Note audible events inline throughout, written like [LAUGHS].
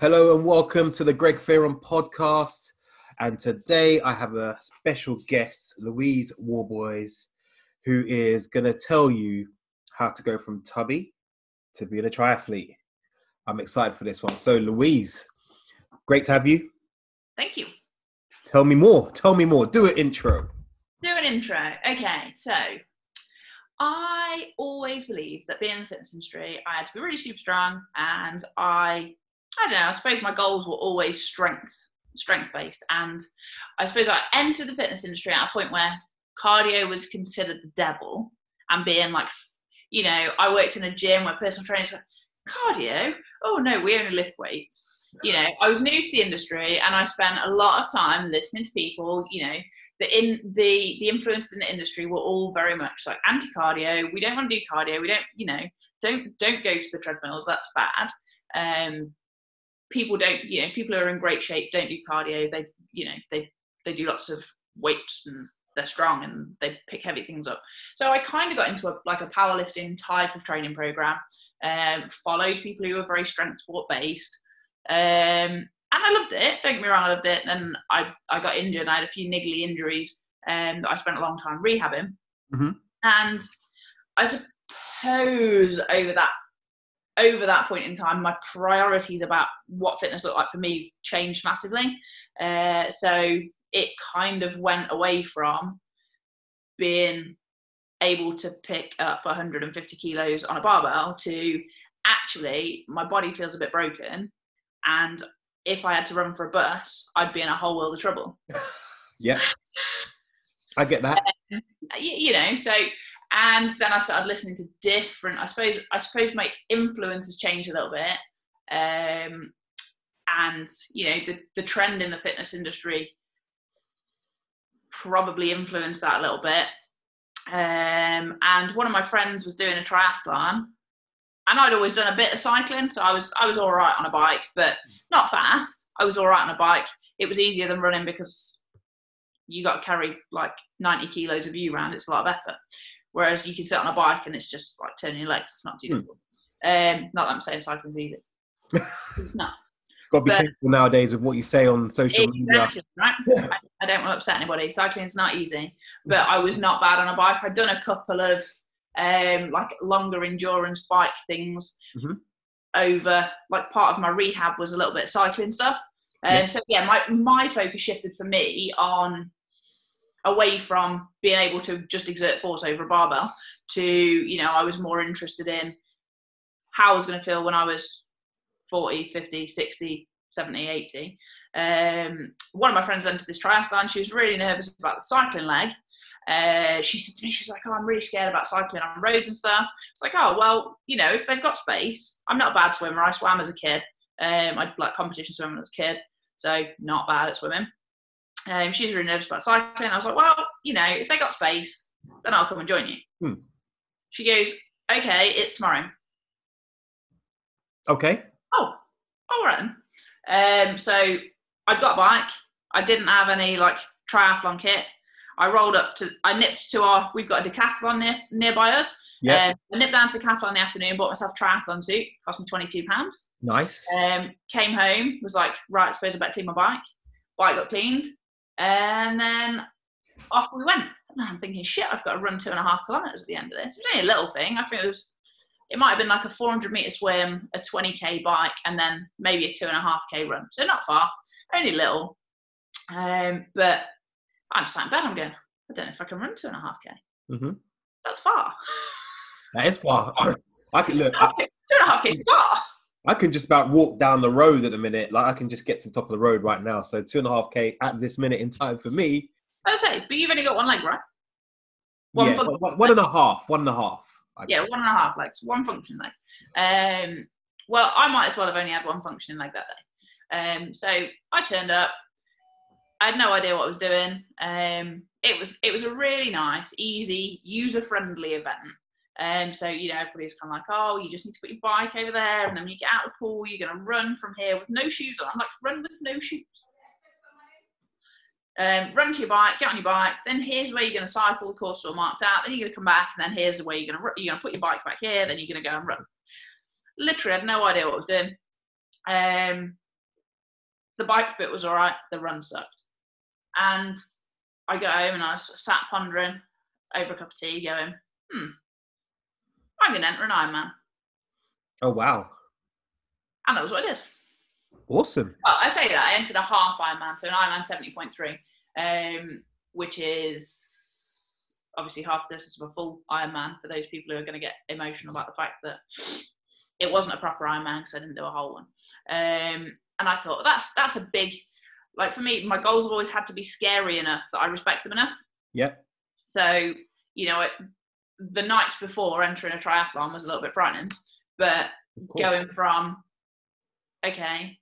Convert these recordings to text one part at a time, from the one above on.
Hello and welcome to the Greg Fearon podcast. And today I have a special guest, Louise Worboys, who is going to tell you how to go from tubby to being a triathlete. I'm excited for this one. So, Louise, great to have you. Thank you. Tell me more. Tell me more. Do an intro. Do an intro. Okay, so I always believed that being in the fitness industry, I had to be really super strong, and I, I don't know. I suppose my goals were always strength, strength based, and I suppose I entered the fitness industry at a point where cardio was considered the devil, and being like, you know, I worked in a gym where personal trainers went, cardio. Oh no, we only lift weights you know, I was new to the industry and I spent a lot of time listening to people, you know, the in the the influencers in the industry were all very much like anti-cardio. We don't want to do cardio. We don't, you know, don't don't go to the treadmills. That's bad. Um, people don't, you know, people who are in great shape don't do cardio. They, you know, they they do lots of weights and they're strong and they pick heavy things up. So I kind of got into a like a powerlifting type of training program. Um, followed people who were very strength sport based. Um, and I loved it. Don't get me wrong, I loved it. Then I, I got injured. I had a few niggly injuries um, that I spent a long time rehabbing. Mm-hmm. And I suppose over that over that point in time, my priorities about what fitness looked like for me changed massively. Uh, so it kind of went away from being able to pick up 150 kilos on a barbell to actually my body feels a bit broken and if I had to run for a bus, I'd be in a whole world of trouble. [LAUGHS] yeah, I get that. Um, you, you, know, so and then I started listening to different. I suppose I suppose my influence has changed a little bit, um, and you know the the trend in the fitness industry probably influenced that a little bit. Um, and one of my friends was doing a triathlon and I'd always done a bit of cycling, so I was I was all right on a bike, but not fast. I was all right on a bike. It was easier than running because you got to carry like 90 kilos of you around. It's a lot of effort. Whereas you can sit on a bike and it's just like turning your legs. It's not too hmm. difficult. Um, not that I'm saying cycling's easy. [LAUGHS] no. Got to be but, careful nowadays with what you say on social exactly, media. Right? [LAUGHS] I, I don't want to upset anybody. Cycling's not easy, but I was not bad on a bike. I'd done a couple of um, like longer endurance bike things mm-hmm. over like part of my rehab was a little bit of cycling stuff. Um, yeah. So yeah, my my focus shifted for me on away from being able to just exert force over a barbell to you know I was more interested in how I was going to feel when I was 40, 50, 60, 70, 80. Um, one of my friends entered this triathlon. She was really nervous about the cycling leg. Uh, she said to me, she's like, oh, I'm really scared about cycling on roads and stuff. It's like, oh, well, you know, if they've got space, I'm not a bad swimmer. I swam as a kid. Um, I like competition swimming as a kid, so not bad at swimming. Um, she was really nervous about cycling. I was like, well, you know, if they got space, then I'll come and join you. Hmm. She goes, okay, it's tomorrow. Okay. Oh, all right. Um, so I got a bike. I didn't have any like triathlon kit. I rolled up to, I nipped to our, we've got a decathlon near, nearby us. Yeah. Um, I nipped down to decathlon in the afternoon, bought myself a triathlon suit, cost me £22. Nice. Um, came home, was like, right, I suppose I better clean my bike. Bike got cleaned. And then off we went. And I'm thinking, shit, I've got to run two and a half kilometres at the end of this. It was only a little thing. I think it was, it might have been like a 400 metre swim, a 20k bike, and then maybe a two and a half k run. So not far, only little. Um, but I'm sat in bed. I'm going. I don't know if I can run two and a half k. Mm-hmm. That's far. That is far. [LAUGHS] I, I can look. Two and a half k far. I can just about walk down the road at the minute. Like I can just get to the top of the road right now. So two and a half k at this minute in time for me. I say, but you've only got one leg, right? One, yeah, fun- one, one and a half. One and a half. yeah, one and a half legs. One function leg. Um, well, I might as well have only had one functioning leg that day. Um, so I turned up, I had no idea what I was doing. Um, it was it was a really nice, easy, user friendly event. Um, so you know everybody's kind of like, oh, you just need to put your bike over there, and then when you get out of the pool, you're going to run from here with no shoes on. I'm like, run with no shoes. Um, run to your bike, get on your bike. Then here's where you're going to cycle. The course all marked out. Then you're going to come back, and then here's the way you're going to you're going to put your bike back here. Then you're going to go and run. Literally, I had no idea what I was doing. Um, the bike bit was all right. The run sucked. And I got home and I sat pondering over a cup of tea, going, "Hmm, I'm going to enter an Ironman." Oh wow, And that was what I did. awesome. Well, I say that I entered a half Ironman, so an Ironman seventy point three, um, which is obviously half the distance of a full Ironman for those people who are going to get emotional about the fact that it wasn't a proper Ironman because I didn't do a whole one. Um, and I thought that's that's a big, like for me, my goals have always had to be scary enough that I respect them enough. Yep. So you know, it, the nights before entering a triathlon was a little bit frightening, but going from okay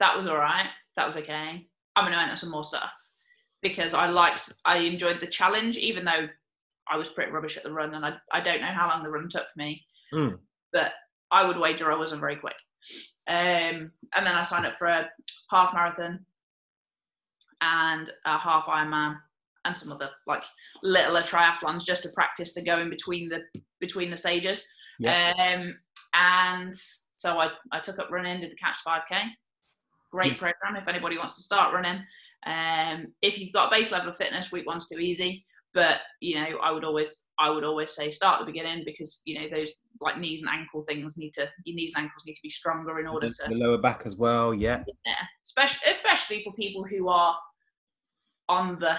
that was all right that was okay i'm to enter some more stuff. Because i liked i enjoyed the challenge even though i was pretty rubbish at the run and i, I don't know how long the run took me Mm. but i would wager i wasn't very quick. Um, and then i signed up for a half marathon and a half ironman and some other like littler triathlons just to practice the going between the between the stages um, and so I, I took up running, did the Couch 5K. Great Yeah. program if anybody wants to start running. Um, if you've got a base level of fitness, week one's too easy. But you know, I would always I would always say start at the beginning because you know those like knees and ankle things need to your knees and ankles need to be stronger in order the to lower back as well. Yeah. yeah, especially especially for people who are on the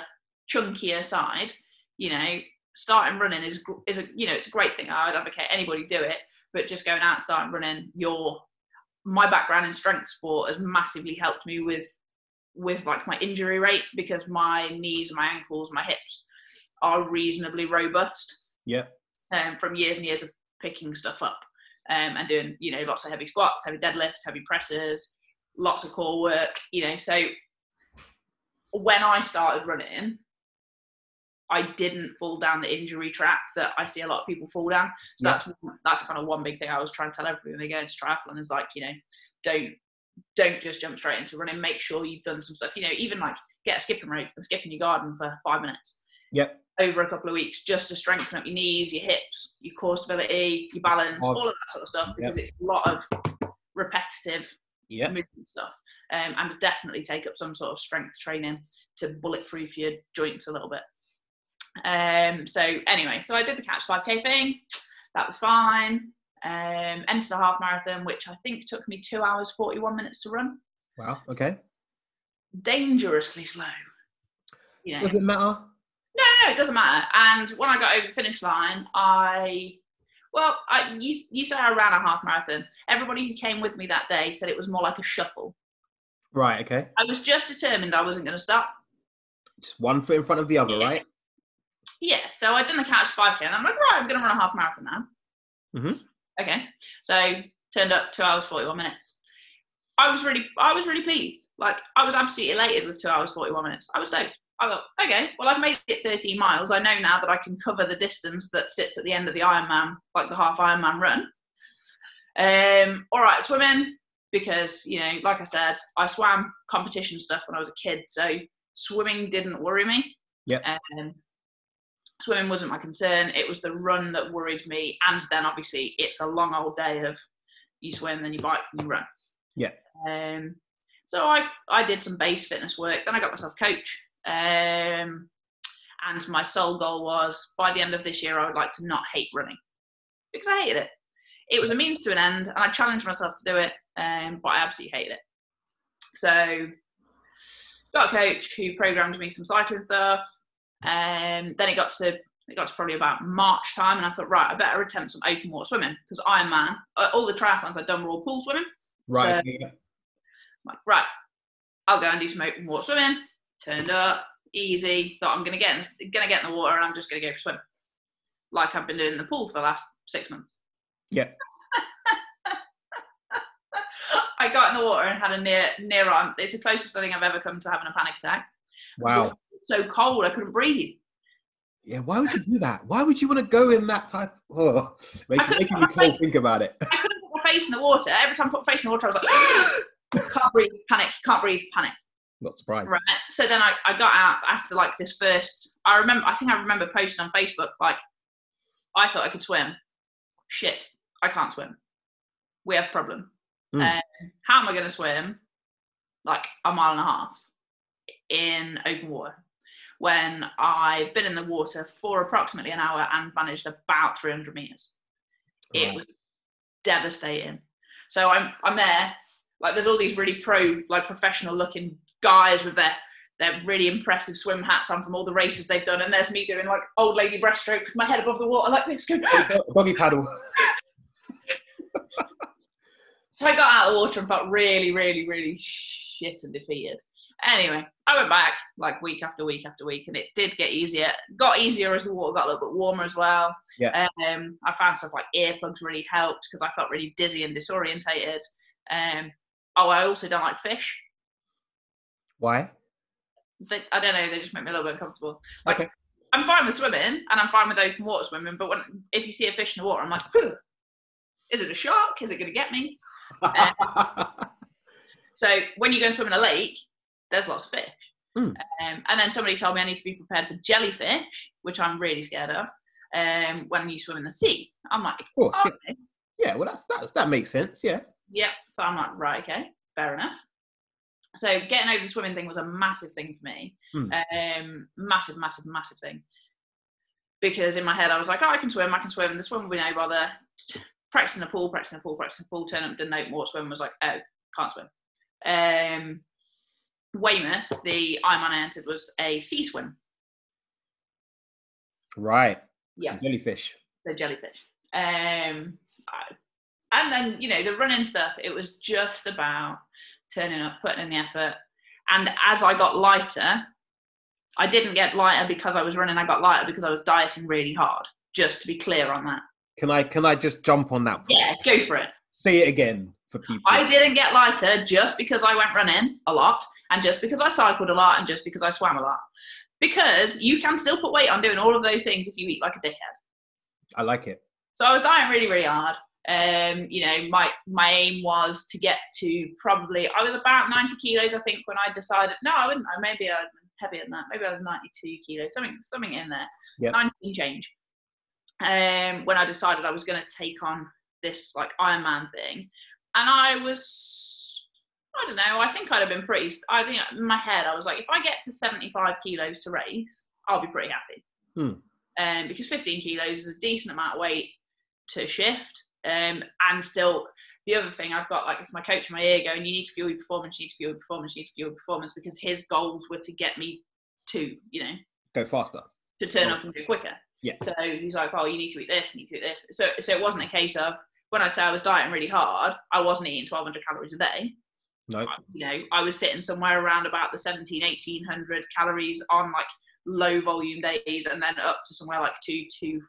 chunkier side. You know, starting running is is a you know it's a great thing. I would advocate anybody do it, but just going out and starting running, your my background in strength sport has massively helped me with with like my injury rate because my knees, my ankles, my hips are reasonably robust Yeah. um, from years and years of picking stuff up um, and doing you know lots of heavy squats, heavy deadlifts, heavy presses, lots of core work. You know, so when I started running, I didn't fall down the injury trap that I see a lot of people fall down. So Yeah. that's that's kind of one big thing I was trying to tell everyone when they go into triathlon is like you know don't don't just jump straight into running. Make sure you've done some stuff. You know, even like get a skipping rope and skip in your garden for five minutes Yep. over a couple of weeks just to strengthen up your knees, your hips, your core stability, your balance, all of that sort of stuff because it's a lot of repetitive Yep. movement stuff. Um, and definitely take up some sort of strength training to bulletproof your joints a little bit. Um, so anyway, so I did the couch 5k thing. That was fine. Um, entered a half marathon, which I think took me two hours 41 minutes to run. Wow. Okay. Dangerously slow. You know. Does it matter? No, no, no, it doesn't matter. And when I got over the finish line, I, well, I you, you say I ran a half marathon. Everybody who came with me that day said it was more like a shuffle. Right. Okay. I was just determined I wasn't going to stop. Just one foot in front of the other, Yeah. right? Yeah, so I'd done the couch 5k, and I'm like, right, I'm going to run a half marathon now. Mm-hmm. Okay, so turned up two hours 41 minutes. I was really, I was really pleased. Like, I was absolutely elated with two hours 41 minutes. I was stoked. I thought, okay, well, I've made it 13 miles. I know now that I can cover the distance that sits at the end of the Ironman, like the half Ironman run. Um, all right, swimming because you know, like I said, I swam competition stuff when I was a kid, so swimming didn't worry me. Yeah. Um, swimming wasn't my concern. It was the run that worried me, and then obviously it's a long old day of you swim, then you bike, and you run. Yeah. Um, so I I did some base fitness work. Then I got myself a coach. Um, and my sole goal was by the end of this year I would like to not hate running because I hated it. It was a means to an end, and I challenged myself to do it, um, but I absolutely hated it. So got a coach who programmed me some cycling stuff. Um, then it got to it got to probably about March time, and I thought, right, I better attempt some open water swimming because Ironman, uh, all the triathlons I'd done were all pool swimming. Right. So- yeah. Like, right, I'll go and do some open water swimming. Turned up, easy. Thought I'm gonna get in, gonna get in the water and I'm just gonna go for a swim, like I've been doing in the pool for the last six months. Yeah. [LAUGHS] I got in the water and had a near near on. It's the closest I think I've ever come to having a panic attack. Wow. So cold, I couldn't breathe. Yeah. Why would you do that? Why would you want to go in that type? Oh, making, couldn't making me cold. Think about it. I couldn't put my face in the water. Every time I put my face in the water, I was like, [GASPS] can't breathe, panic, can't breathe, panic. Not surprised. Right. So then I, I got out after like this first. I remember. I think I remember posting on Facebook like, I thought I could swim. Shit, I can't swim. We have a problem. Mm. Um, how am I going to swim? like a mile and a half in open water when I've been in the water for approximately an hour and managed about 300 meters. It was devastating. So I'm I'm there, like there's all these really pro, like professional looking guys with their their really impressive swim hats on from all the races they've done, and there's me doing like old lady breaststroke with my head above the water like this. Going, Doggy paddle. [LAUGHS] [LAUGHS] So I got out of the water and felt really, really, really shit and defeated. Anyway, I went back like week after week after week, and it did get easier. Got easier as the water got a little bit warmer as well. Yeah. Um, I found stuff like earplugs really helped because I felt really dizzy and disorientated. Um, oh, I also don't like fish. Why? They, I don't know. They just make me a little bit uncomfortable. Like Okay. I'm fine with swimming and I'm fine with open water swimming, but when if you see a fish in the water, I'm like, "Huh, is it a shark? Is it going to get me? [LAUGHS] So when you go and swim in a lake, there's lots of fish. Mm. Um, and then somebody told me I need to be prepared for jellyfish, which I'm really scared of. Um, when you swim in the sea, I'm like, of course. oh, Yeah. okay. yeah, well, that's, that's that makes sense. Yeah. yeah. So I'm like, right, okay, fair enough. So getting over the swimming thing was a massive thing for me. Mm. Um, massive, massive, massive thing. Because in my head I was like, oh, I can swim, I can swim. The swim will be no bother. Practicing the pool, practicing the pool, practicing the pool. Turn up, didn't know what swim was like. Oh, can't swim. Um, Weymouth, the Ironman I entered was a sea swim. Right. Yeah. Jellyfish. the jellyfish. Um, I- and then you know the running stuff. It was just about turning up, putting in the effort. And as I got lighter, I didn't get lighter because I was running. I got lighter because I was dieting really hard. Just to be clear on that. Can I can I just jump on that? point? Yeah, go for it. Say it again for people. I didn't get lighter just because I went running a lot, and just because I cycled a lot, and just because I swam a lot. Because you can still put weight on doing all of those things if you eat like a dickhead. I like it. So I was dieting really, really hard. Um, you know, my my aim was to get to probably I was about 90 kilos, I think, when I decided. No, I wouldn't. I maybe I heavier than that. Maybe I was 92 kilos, something something in there. Yeah. 19 change. Um, when I decided I was going to take on this like Ironman thing, and I was, I don't know. I think I'd have been pretty. I think in my head I was like, if I get to 75 kilos to race, I'll be pretty happy. Hmm. Um, because 15 kilos is a decent amount of weight to shift. Um, and still, the other thing I've got like it's my coach in my ear going, you need to fuel your performance, you need to fuel your performance, you need to fuel your performance because his goals were to get me to, you know, Go faster. to turn Oh. up and go quicker. Yeah. So he's like, oh, you need to eat this, you need to eat this. So, so it wasn't a case of when I say I was dieting really hard, I wasn't eating 1,200 calories a day. No. You know, I was sitting somewhere around about the 17, 1,800 calories on like low volume days, and then up to somewhere like two, two,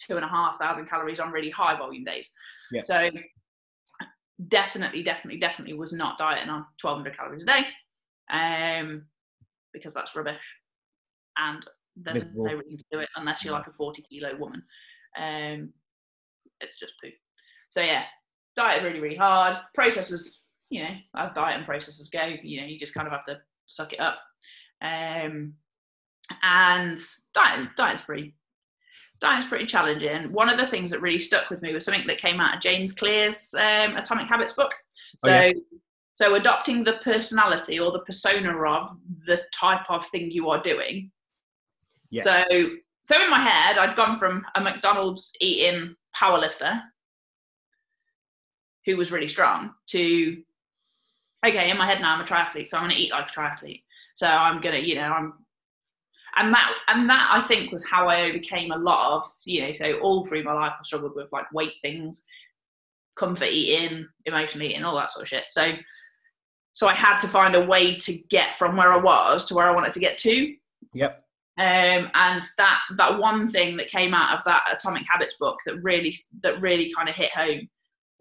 two and a half thousand calories on really high volume days. Yeah. So definitely, definitely, definitely was not dieting on 1,200 calories a day, um, because that's rubbish, and there's Miserable. no reason to do it unless you're like a 40 kilo woman. Um, it's just poo. So yeah, diet really, really hard. Process was, you know, as diet and processes go, you know, you just kind of have to suck it up. Um, and diet, diet's pretty, diet's pretty challenging. One of the things that really stuck with me was something that came out of James Clear's um, Atomic Habits book. Oh, So, yeah. so adopting the personality or the persona of the type of thing you are doing. Yeah. So, so in my head, I'd gone from a McDonald's eating powerlifter who was really strong to okay, in my head now I'm a triathlete, so I'm gonna eat like a triathlete. So I'm gonna, you know, I'm and that and that I think was how I overcame a lot of you know, so all through my life I struggled with like weight things, comfort eating, emotional eating, all that sort of shit. So so I had to find a way to get from where I was to where I wanted to get to. Yep. Um, and that that one thing that came out of that Atomic Habits book that really that really kind of hit home,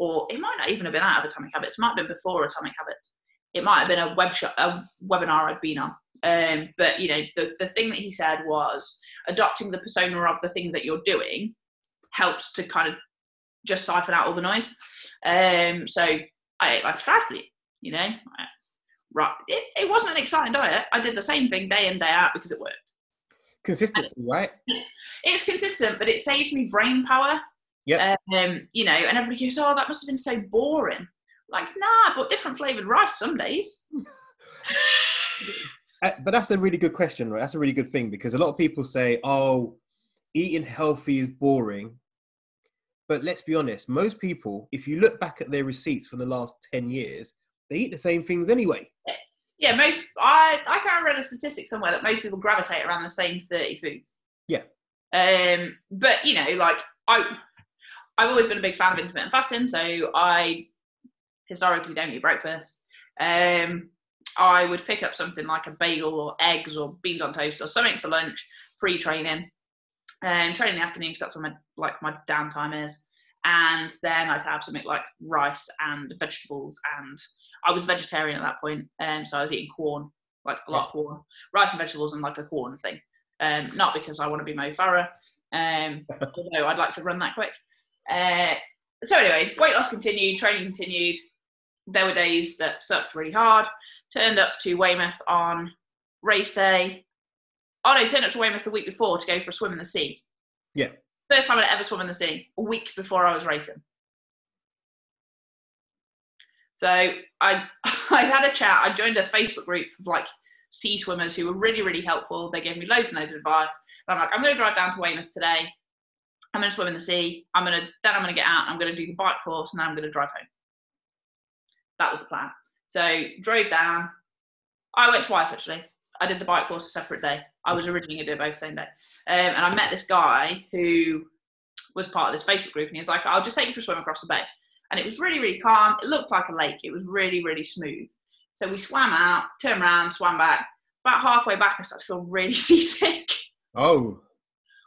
or it might not even have been out of Atomic Habits, it might have been before Atomic Habits. It might have been a web shop, a webinar I'd been on. Um, but you know, the, the thing that he said was adopting the persona of the thing that you're doing helps to kind of just siphon out all the noise. Um, so I ate like a triathlete, you know. I- Right, it, it wasn't an exciting diet. I did the same thing day in day out because it worked Consistency, right? it's consistent, but it saved me brain power. Yep. Um, you know, and everybody goes, "Oh, that must have been so boring." Like, nah, but different flavored rice some days. [LAUGHS] Uh, But that's a really good question, right? That's a really good thing because a lot of people say, "Oh, eating healthy is boring." But let's be honest, most people, if you look back at their receipts for the last 10 years, they eat the same things anyway. Yeah, most I I can't read a statistic somewhere that most people gravitate around the same thirty foods. Yeah. Um, but you know, like I, I've always been a big fan of intermittent fasting, so I historically don't eat breakfast. Um, I would pick up something like a bagel or eggs or beans on toast or something for lunch pre-training, and train in the afternoon because that's when my like my downtime is. And then I'd have something like rice and vegetables and I was vegetarian at that point, um, so I was eating corn, like a lot of corn, rice and vegetables, and like a corn thing. Um, not because I want to be Mo Farah, um, [LAUGHS] although I'd like to run that quick. Uh, so anyway, weight loss continued, training continued. There were days that sucked really hard. Turned up to Weymouth on race day. Oh no, turned up to Weymouth the week before to go for a swim in the sea. Yeah. First time I'd ever swum in the sea. A week before I was racing. So I [LAUGHS] I had a chat. I joined a Facebook group of like sea swimmers who were really really helpful. They gave me loads and loads of advice. And I'm like, I'm going to drive down to Weymouth today. I'm to swim in the sea. I'm to then I'm to get out. I'm to do the bike course, and then I'm to drive home. That was the plan. So drove down. I went twice actually. I did the bike course a separate day. I was originally to do both same day. Um, and I met this guy who was part of this Facebook group, and he was like, "I'll just take you for a swim across the bay." And it was really, really calm. It looked like a lake. It was really, really smooth. So we swam out, turned around, swam back. About halfway back, I started to feel really [LAUGHS] seasick. Oh,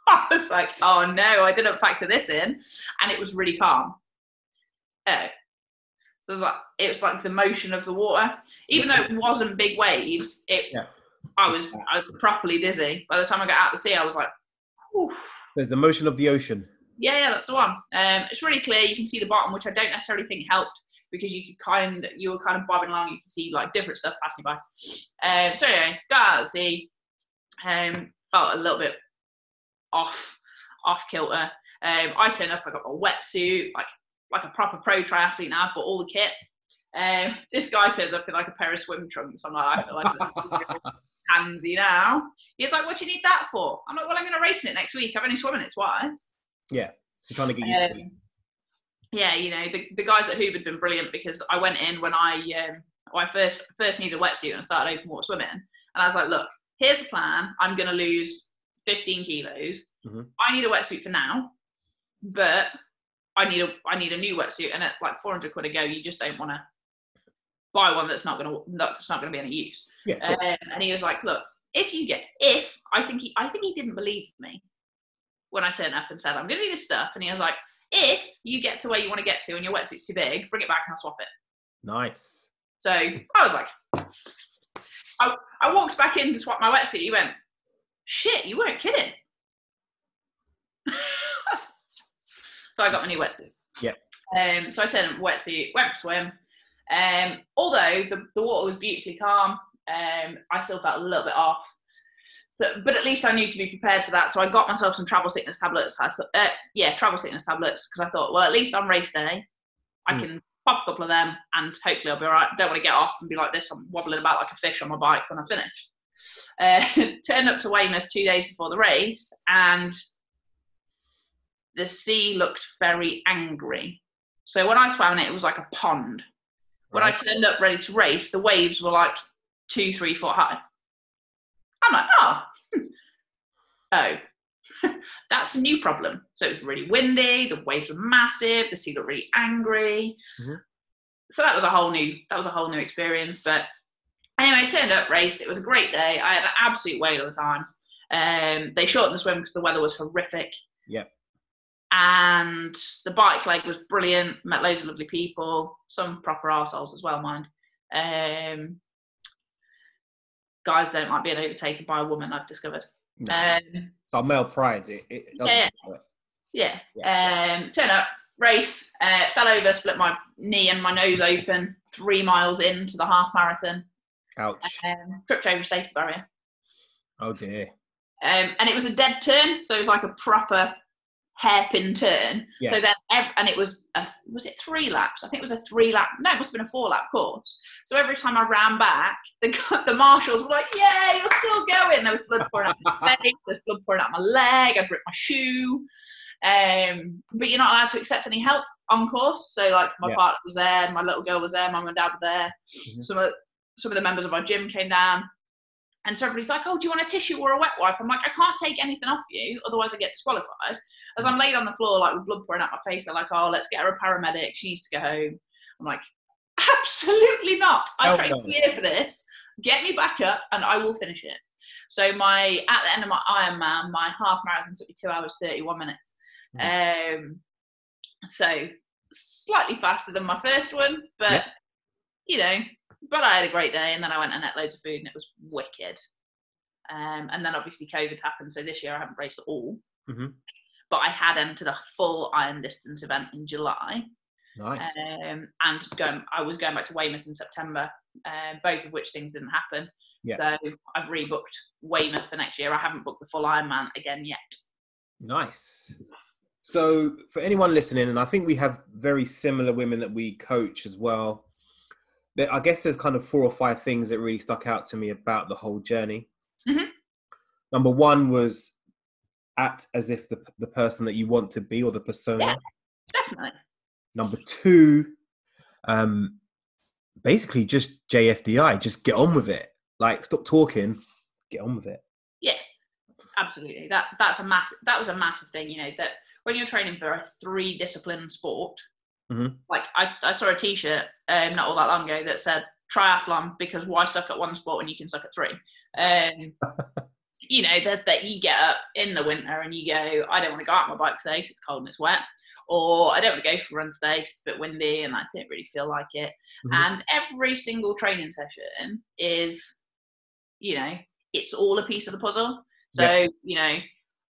[LAUGHS] I was like, "Oh no, I didn't factor this in," and it was really calm. Oh, so it was like it was like the motion of the water, even though it wasn't big waves. It, Yeah. I was I was properly dizzy. By the time I got out the sea, I was like, Whew. there's the motion of the ocean. Yeah, yeah, that's the one. Um, it's really clear. You can see the bottom, which I don't necessarily think helped because you could kind, you were kind of bobbing along. You could see like different stuff passing by. Um, so anyway, got out of the sea. Um, felt a little bit off, off kilter. Um, I turned up. I got my wetsuit, like like a proper pro triathlete now. I've got all the kit. Um, [LAUGHS] this guy turns up in like a pair of swim trunks. I'm like, I feel like a [LAUGHS] handsy now. He's like, what do you need that for? I'm like, well, I'm going to race in it next week. I've only swum in it twice. Yeah, so trying to get used to it. Um, yeah, you know, the, the guys at Hoover had been brilliant because I went in when I um, I first first needed a wetsuit and I started open water swimming, and I was like, look, here's the plan. I'm going to lose 15 kilos. Mhm. I need a wetsuit for now, but I need a I need a new wetsuit, and at like 400 quid a go, you just don't want to buy one that's not going to that's not to be any use. Yeah. Um, and he was like, "Look, if you get if I think he I think he didn't believe me when I turned up and said I'm going to do this stuff, and he was like, if you get to where you want to get to and your wetsuit's too big, bring it back and I'll swap it. nice. So I was like, I, I walked back in to swap my wetsuit. He went, shit, you weren't kidding. [LAUGHS] so I got my new wetsuit. Yeah. Um, so I turned wetsuit, went for a swim. Um, although the, the water was beautifully calm, um, I still felt a little bit off. So, but at least I knew to be prepared for that. So I got myself some travel sickness tablets. I thought, uh, yeah, travel sickness tablets, because I thought, well, at least on race day, I Mm. can pop a couple of them and hopefully I'll be all right. Don't want to get off and be like this. I'm wobbling about like a fish on my bike when I finish. Uh, [LAUGHS] turned up to Weymouth two days before the race, and the sea looked very angry. So when I swam in it, it was like a pond. When I turned up ready to race, the waves were like two, three foot high. I'm like, oh, [LAUGHS] oh, [LAUGHS] that's a new problem. So it was really windy, the waves were massive, the sea looked really angry. Mhm. So that was a whole new that was a whole new experience. But anyway, I turned up, raced. It was a great day. I had an absolute whale of a time. Um, they shortened the swim because the weather was horrific. Yep. And the bike leg was brilliant. Met loads of lovely people, some proper assholes as well, mind. Um, guys don't like being overtaken by a woman. I've discovered. No. Um, it's our male pride. It, it doesn't yeah. yeah. Um, turn up, race, uh, fell over, split my knee and my nose open three miles into the half marathon. Ouch. Um, tripped over a safety barrier. Oh dear. Um, and it was a dead turn, so it was like a proper hairpin turn. Yeah. So then ev- and it was a, was it three laps? I think it was a three lap. No, it must have been a four lap course. So every time I ran back, the [LAUGHS] the marshals were like, "Yeah, you're still going." There was blood pouring out my [LAUGHS] face. There's blood pouring out my leg. I'd ripped my shoe. Um, but you're not allowed to accept any help on course. So like my Yeah. partner was there, my little girl was there, mum and dad were there. Mhm. Some of some of the members of our gym came down. And so everybody's like, oh, do you want a tissue or a wet wipe? I'm like, I can't take anything off you, otherwise I get disqualified. As I'm laid on the floor, like with blood pouring out my face, they're like, oh, let's get her a paramedic. She needs to go home. I'm like, [LAUGHS] absolutely not. I've Hell trained a year for this. Get me back up and I will finish it. So my at the end of my Ironman, my half marathon took me two hours thirty one minutes. Um, so slightly faster than my first one, but Yeah. you know, but I had a great day, and then I went and ate loads of food, and it was wicked. Um, and then obviously COVID happened, so this year I haven't raced at all. Mhm. But I had entered a full iron distance event in July, Nice. um, and going, I was going back to Weymouth in September, um, both of which things didn't happen. Yeah. So I've rebooked Weymouth for next year. I haven't booked the full Ironman again yet. Nice. So, for anyone listening, and I think we have very similar women that we coach as well. But I guess there's kind of four or five things that really stuck out to me about the whole journey. Mhm. Number one was act as if the the person that you want to be or the persona. Yeah. Definitely. Number two, um, basically just JFDI, just get on with it. Like, stop talking, get on with it. Yeah, absolutely. That that's a massive. That was a massive thing. You know that when you're training for a three discipline sport, Mhm. like I, I saw a T-shirt um, not all that long ago that said triathlon because why suck at one sport when you can suck at three? Um, [LAUGHS] you know, there's that you get up in the winter and you go, I don't want to go out on my bike today 'cause it's cold and it's wet, or I don't want to go for a run today 'cause it's a bit windy and I didn't really feel like it. Mhm. And every single training session is, you know, it's all a piece of the puzzle. So, Yes. you know,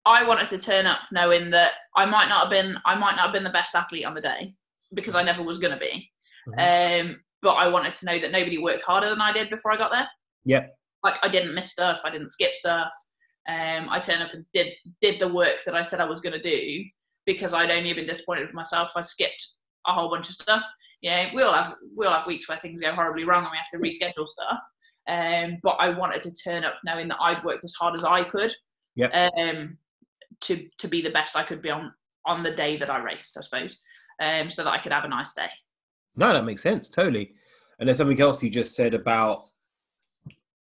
I wanted to turn up knowing that I might not have been, I might not have been the best athlete on the day because I never was going to be. Um, but I wanted to know that nobody worked harder than I did before I got there. Yeah. Like I didn't miss stuff, I didn't skip stuff. Um, I turned up and did did the work that I said I was going to do because I'd only been disappointed with myself. I skipped a whole bunch of stuff. Yeah, we all have we all have weeks where things go horribly wrong and we have to reschedule stuff. Um, but I wanted to turn up knowing that I'd worked as hard as I could. Yep. Um, to to be the best I could be on on the day that I raced, I suppose. Um, so that I could have a nice day. No, that makes sense, totally. And there's something else you just said about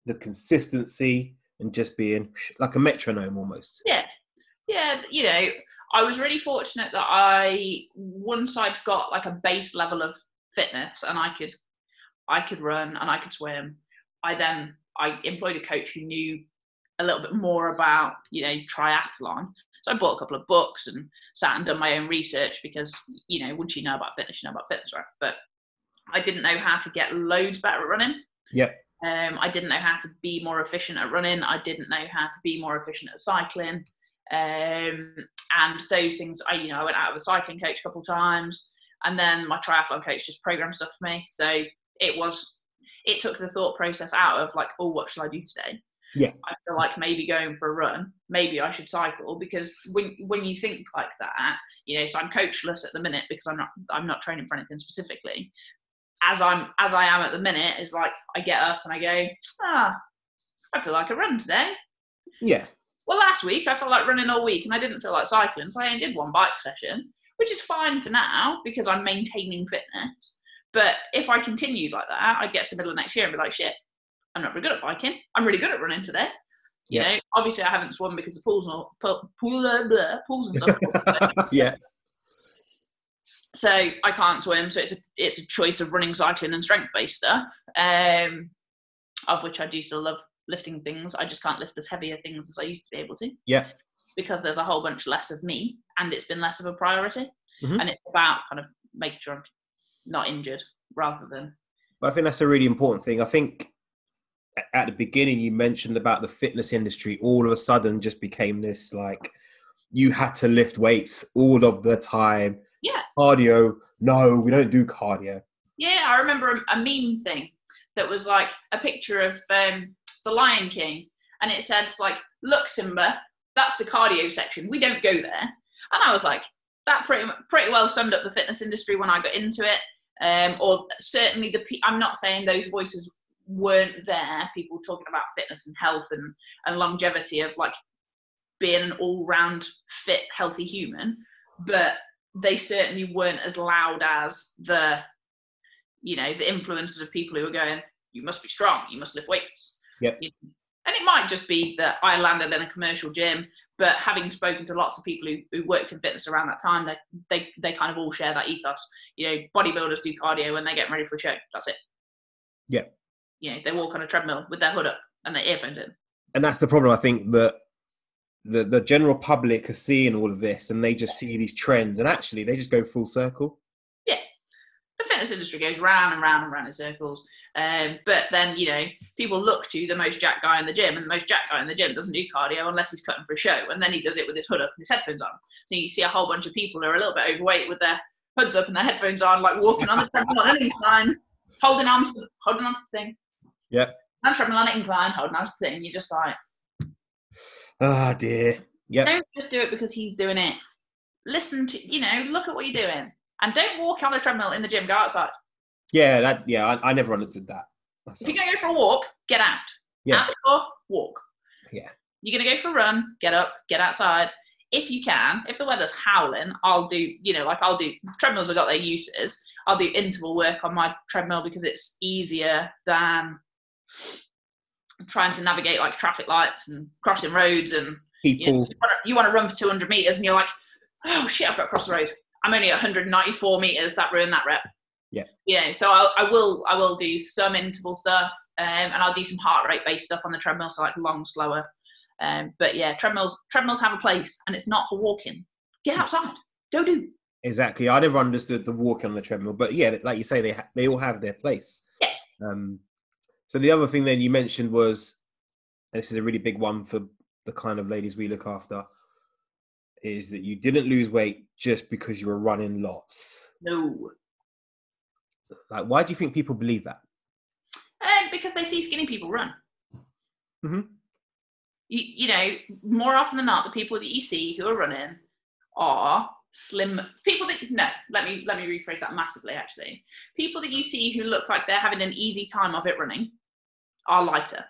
the consistency and just being like a metronome almost. Yeah, yeah. You know, I was really fortunate that I once I'd got like a base level of fitness and I could, I could run and I could swim. I then I employed a coach who knew a little bit more about you know triathlon. So I bought a couple of books and sat and done my own research because you know once you know about fitness, you know about fitness, right? But I didn't know how to get loads better at running. Yep. Um, I didn't know how to be more efficient at running. I didn't know how to be more efficient at cycling. Um, and those things, I you know, I went out with a cycling coach a couple of times, and then my triathlon coach just programmed stuff for me. So it was, it took the thought process out of like, oh, what should I do today? Yeah. I feel like maybe going for a run, maybe I should cycle because when when you think like that, you know, so I'm coachless at the minute because I'm not I'm not training for anything specifically. As I'm as I am at the minute is like I get up and I go, ah, I feel like a run today. Yeah. Well, last week I felt like running all week and I didn't feel like cycling, so I only did one bike session, which is fine for now because I'm maintaining fitness. But if I continued like that, I'd get to the middle of next year and be like, shit, I'm not very good at biking. I'm really good at running today. You Yeah. know, obviously I haven't swum because the pools and pool, blah, blah, pools and stuff. [LAUGHS] yeah. so I can't swim. So it's a it's a choice of running, cycling, and strength based stuff. Um, of which I do still love lifting things. I just can't lift as heavier things as I used to be able to. Yeah. Because there's a whole bunch less of me, and it's been less of a priority. Mhm. And it's about kind of making sure I'm not injured rather than But I think that's a really important thing. I think at the beginning you mentioned about the fitness industry all of a sudden just became this like you had to lift weights all of the time. Yeah. Cardio, no, we don't do cardio. Yeah, I remember a, a meme thing that was like a picture of um, the Lion King, and it said like, "Look, Simba, that's the cardio section. We don't go there." And I was like, that pretty pretty well summed up the fitness industry when I got into it. Um, or certainly the I'm not saying those voices weren't there. People talking about fitness and health and and longevity of like being an all round fit, healthy human, but they certainly weren't as loud as the you know the influences of people who were going you must be strong you must lift weights Yep. You know, and it might just be that i landed in a commercial gym but having spoken to lots of people who, who worked in fitness around that time they, they they kind of all share that ethos you know bodybuilders do cardio when they get ready for a show that's it Yeah. You know they walk on a treadmill with their hood up and their earphones in and that's the problem. I think that the the general public are seeing all of this, and they just see these trends, and actually they just go full circle. Yeah, the fitness industry goes round and round and round in circles. Um, but then, you know, people look to the most jack guy in the gym, and the most jack guy in the gym doesn't do cardio unless he's cutting for a show, and then he does it with his hood up and his headphones on. So you see a whole bunch of people who are a little bit overweight with their hoods up and their headphones on, like walking on the treadmill on an incline, holding on to holding on to the thing. Yeah. I'm treadmill on an incline, holding on to the thing. You're just like, Ah, dear. Yep. don't just do it because he's doing it. Listen to, you know, look at what you're doing, and don't walk on a treadmill in the gym. Go outside. Yeah, that. Yeah, I, I never understood that. If you're going to go for a walk, get out. Yeah. Out the door, walk. Yeah. You're going to go for a run, get up, get outside. If you can, if the weather's howling, I'll do, you know, like I'll do, treadmills have got their uses. I'll do interval work on my treadmill because it's easier than trying to navigate like traffic lights and crossing roads and you, People. know, you, want to, you want to run for 200 meters and you're like, oh shit, I've got to cross the road. I'm only at 194 meters. That ruined that rep. Yeah. You know, so I'll, I will I will do some interval stuff, um, and I'll do some heart rate based stuff on the treadmill, so like long, slower. Um, but yeah, treadmills treadmills have a place, and it's not for walking. Get outside, go do. Exactly. I never understood the walking on the treadmill, but yeah, like you say, they ha- they all have their place. Yeah. Um. So the other thing then you mentioned was, and this is a really big one for the kind of ladies we look after, is that you didn't lose weight just because you were running lots. No, Like, why do you think people believe that? um, because they see skinny people run. Mhm. You, you know, more often than not, the people that you see who are running are slim people that no let me let me rephrase that massively actually people that you see who look like they're having an easy time of it running are lighter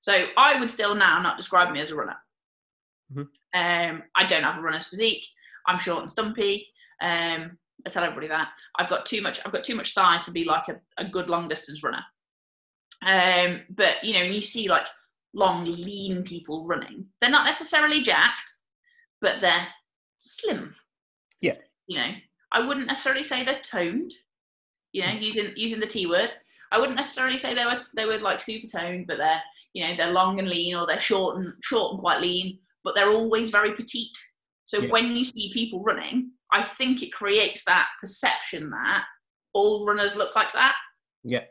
so i would still now not describe me as a runner. Mhm. um i don't have a runner's physique. I'm short and stumpy. Um i tell everybody that. I've got too much i've got too much thigh to be like a, a good long distance runner. Um but you know you see like long lean people running they're not necessarily jacked but they're slim. Yeah. you know i wouldn't necessarily say they're toned. You know using using the t word i wouldn't necessarily say they were they were like super toned but they're you know they're long and lean or they're short and short and quite lean but they're always very petite so Yeah. when you see people running i think it creates that perception that all runners look like that Yeah.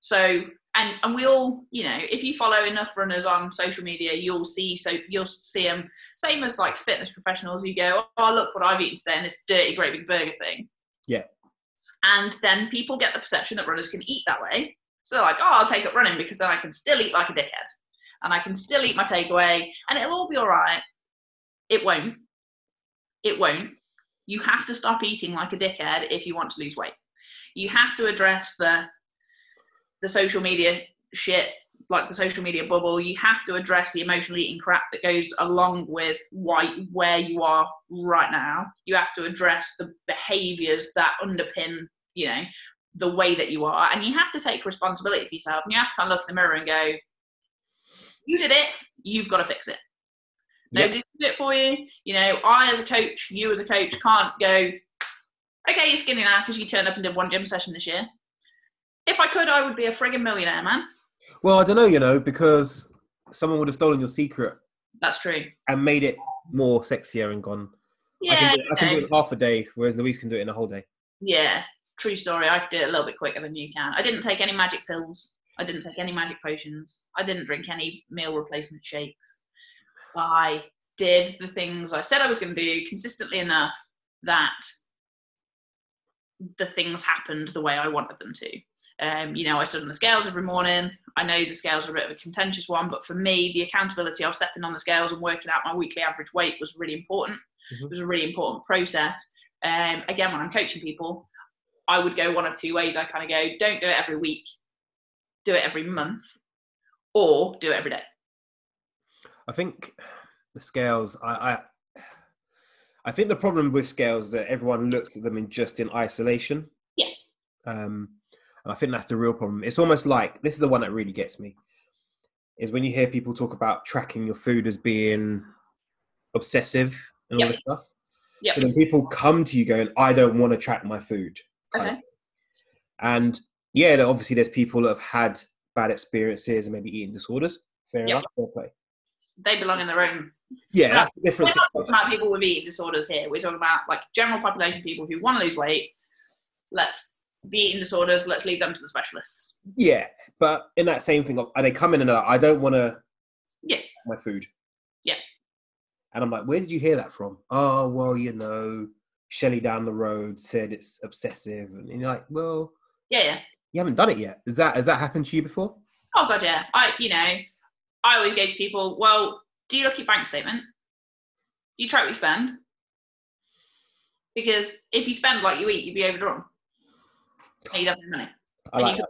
so and and we all you know if you follow enough runners on social media you'll see so you'll see them same as like fitness professionals you go oh look what i've eaten today and this dirty great big burger thing Yeah. And then people get the perception that runners can eat that way. So they're like oh i'll take up running because then i can still eat like a dickhead. And i can still eat my takeaway and it'll all be all right. It won't. It won't. You have to stop eating like a dickhead if you want to lose weight. You have to address the the social media shit, like the social media bubble, you have to address the emotional eating crap that goes along with why where you are right now. You have to address the behaviors that underpin, you know, the way that you are, and you have to take responsibility for yourself. And you have to kind of look in the mirror and go, "You did it. You've got to fix it. Yep. Nobody did it for you. You know, I as a coach, you as a coach, can't go." Okay, you're skinny now because you turned up and did one gym session this year. If I could, I would be a friggin' millionaire, man. Well, I don't know, you know, because someone would have stolen your secret That's true. and made it more sexier and gone. I Yeah, can, do, I can do it in half a day, whereas Louise can do it in a whole day. yeah. True story. I could do it a little bit quicker than you can. I didn't take any magic pills. I didn't take any magic potions. I didn't drink any meal replacement shakes. I did the things I said I was going to do consistently enough that the things happened the way I wanted them to. Um, you know, I stood on the scales every morning. I know the scales are a bit of a contentious one, but for me, the accountability of stepping on the scales and working out my weekly average weight was really important. Mhm. It was a really important process Um, again, when I'm coaching people, I would go one of two ways. I kind of go, don't do it every week, do it every month, or do it every day. I think the scales. I, I I think the problem with scales is that everyone looks at them in just in isolation. Yeah. Um, and I think that's the real problem. It's almost like this is the one that really gets me. Is when you hear people talk about tracking your food as being obsessive and all this stuff. Yep. So then people come to you going, "I don't want to track my food." of Okay. And yeah, obviously there's people that have had bad experiences and maybe eating disorders. Fair Yep. enough. Fair play. They belong in their own Yeah, Yeah. that's the difference. We're not talking about people with eating disorders here. We're talking about like general population people who want to lose weight. Let's the eating disorders. Let's leave them to the specialists. Yeah, but in that same thing, and they come in and are, I don't want to. Yeah. My food. Yeah. And I'm like, where did you hear that from? Oh, well, you know, Shelley down the road said it's obsessive, and you're like, well, Yeah, yeah. you haven't done it yet. Is that has that happened to you before? Oh god, yeah. I, you know, I always go to people. Well, do you look at your bank statement? Do you track what you spend? Because if you spend like you eat, you'd be overdrawn. And you'd have no money. I like.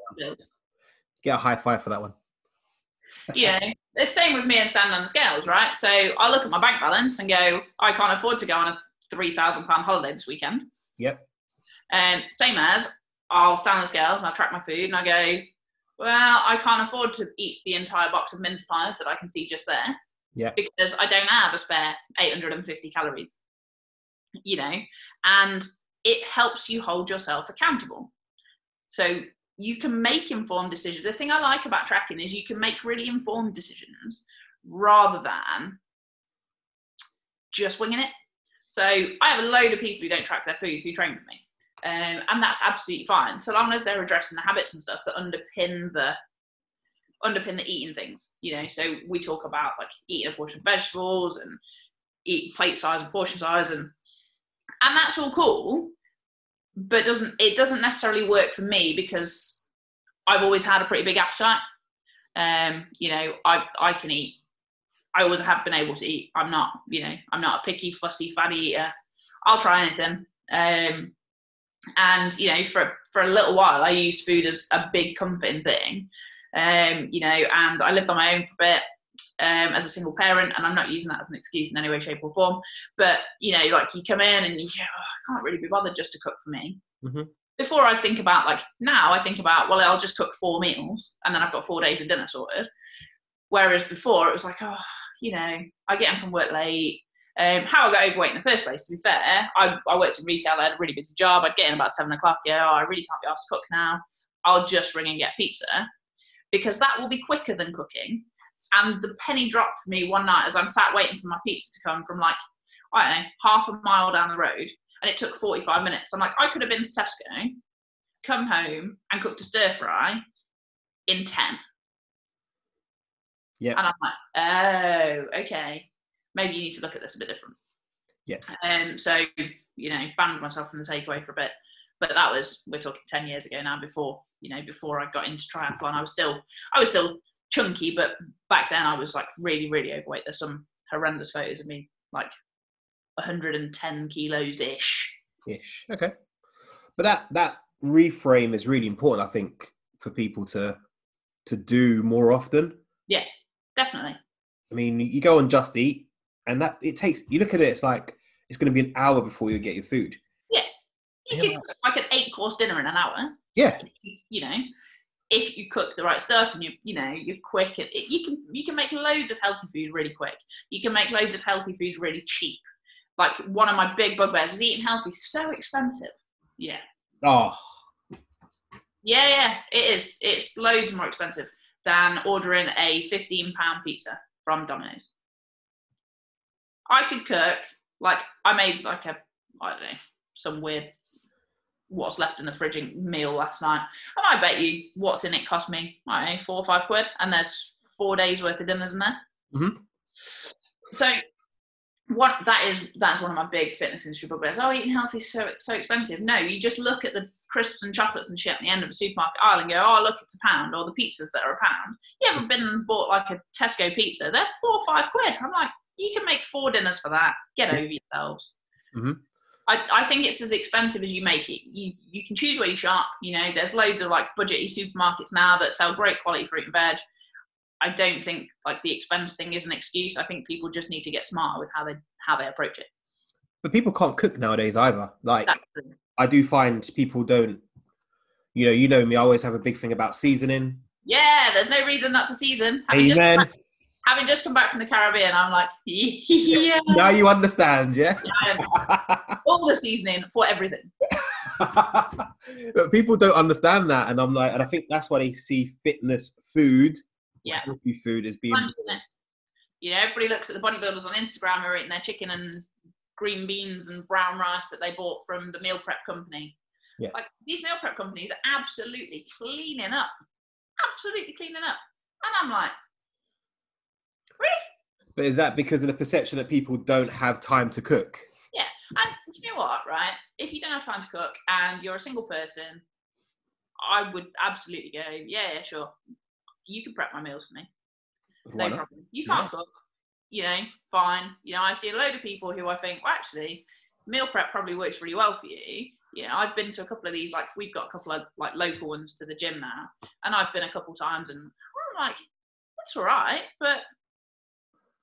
Get a high five for that one. [LAUGHS] yeah, the same with me and standing on the scales, right? So I look at my bank balance and go, I can't afford to go on a three thousand pound holiday this weekend. Yep. And same as I'll stand on the scales and I track my food and I go, well, I can't afford to eat the entire box of mince pies that I can see just there. Yeah. Because I don't have a spare 850 calories. You know, and it helps you hold yourself accountable. So you can make informed decisions. The thing I like about tracking is you can make really informed decisions rather than just winging it. So I have a load of people who don't track their food who train with me, um, and that's absolutely fine, so long as they're addressing the habits and stuff that underpin the underpin the eating things. You know, so we talk about like eating a portion of vegetables and eat plate size and portion size, and and that's all cool but doesn't it doesn't necessarily work for me because I've always had a pretty big appetite. Um, you know, I I can eat. I always have been able to eat. I'm not, you know, I'm not a picky, fussy, fatty eater. I'll try anything. Um, and you know, for for a little while, I used food as a big comforting thing. Um, you know, and I lived on my own for a bit um, as a single parent, and I'm not using that as an excuse in any way, shape, or form. But you know, like you come in and you go, oh, I can't really be bothered just to cook for me. Mhm. Before I think about like now, I think about well, I'll just cook four meals, and then I've got four days of dinner sorted. Whereas before, it was like, oh, you know, I get in from work late. Um, how I got overweight in the first place, to be fair, I, I worked in retail, I had a really busy job. I'd get in about seven o'clock. Yeah, oh, I really can't be asked to cook now. I'll just ring and get pizza because that will be quicker than cooking. And the penny dropped for me one night as I'm sat waiting for my pizza to come from like, I don't know, half a mile down the road. And it took 45 minutes. I'm like, I could have been to Tesco, come home and cooked a stir fry in 10. Yeah. And I'm like, oh, okay. Maybe you need to look at this a bit different. Yeah. Um, so, you know, banned myself from the takeaway for a bit. But that was, we're talking 10 years ago now before, you know, before I got into triathlon. I was still, I was still chunky, but back then I was like really, really overweight. There's some horrendous photos of me like 110 kilos ish. Ish. Okay. But that that reframe is really important, I think, for people to to do more often. Yeah, definitely. I mean, you go on Just Eat, and that it takes. You look at it, it's like it's going to be an hour before you get your food. Yeah, you Yeah. can like an eight course dinner in an hour. Yeah, you know, if you cook the right stuff and you you know you're quick, it, it, you can you can make loads of healthy food really quick. You can make loads of healthy food really cheap. Like one of my big bugbears is eating healthy so expensive. Yeah. Oh, Yeah, yeah, it is. It's loads more expensive than ordering a fifteen pound pizza from Domino's. I could cook like I made like a I don't know some weird what's left in the fridge meal last night. And I bet you what's in it cost me I don't know four or five quid, and there's four days worth of dinners in there. Mhm. So what that is that's one of my big fitness industry bugbears. Oh, eating healthy is so so expensive. No, you just look at the crisps and chocolates and shit at the end of the supermarket aisle and go, oh look, it's a pound, or the pizzas that are a pound. You haven't been and bought like a Tesco pizza? They're four or five quid. I'm like, you can make four dinners for that. Get over yourselves. Mhm. I, I think it's as expensive as you make it. You you can choose where you shop. You know, there's loads of like budgety supermarkets now that sell great quality fruit and veg. I don't think like the expense thing is an excuse. I think people just need to get smarter with how they how they approach it. But people can't cook nowadays either. Like Exactly. I do find people don't. You know, you know me. I always have a big thing about seasoning. Yeah, there's no reason not to season. Amen. Having just come back from the Caribbean, I'm like, [LAUGHS] yeah, now you understand, yeah. all the seasoning for everything. [LAUGHS] but people don't understand that, and I'm like, and I think that's why they see fitness food, Yeah. healthy food, as being. You know, everybody looks at the bodybuilders on Instagram who are eating their chicken and green beans and brown rice that they bought from the meal prep company. Yeah. Like these meal prep companies are absolutely cleaning up, absolutely cleaning up, and I'm like? But is that because of the perception that people don't have time to cook? Yeah, and you know what, right? If you don't have time to cook and you're a single person, I would absolutely go, yeah, yeah, sure. You can prep my meals for me. Why No not? problem. You can't cook. You know, fine. You know, I see a load of people who I think, well, actually, meal prep probably works really well for you. You know, I've been to a couple of these, like we've got a couple of like local ones to the gym now, and I've been a couple times, and I'm like, that's all right, but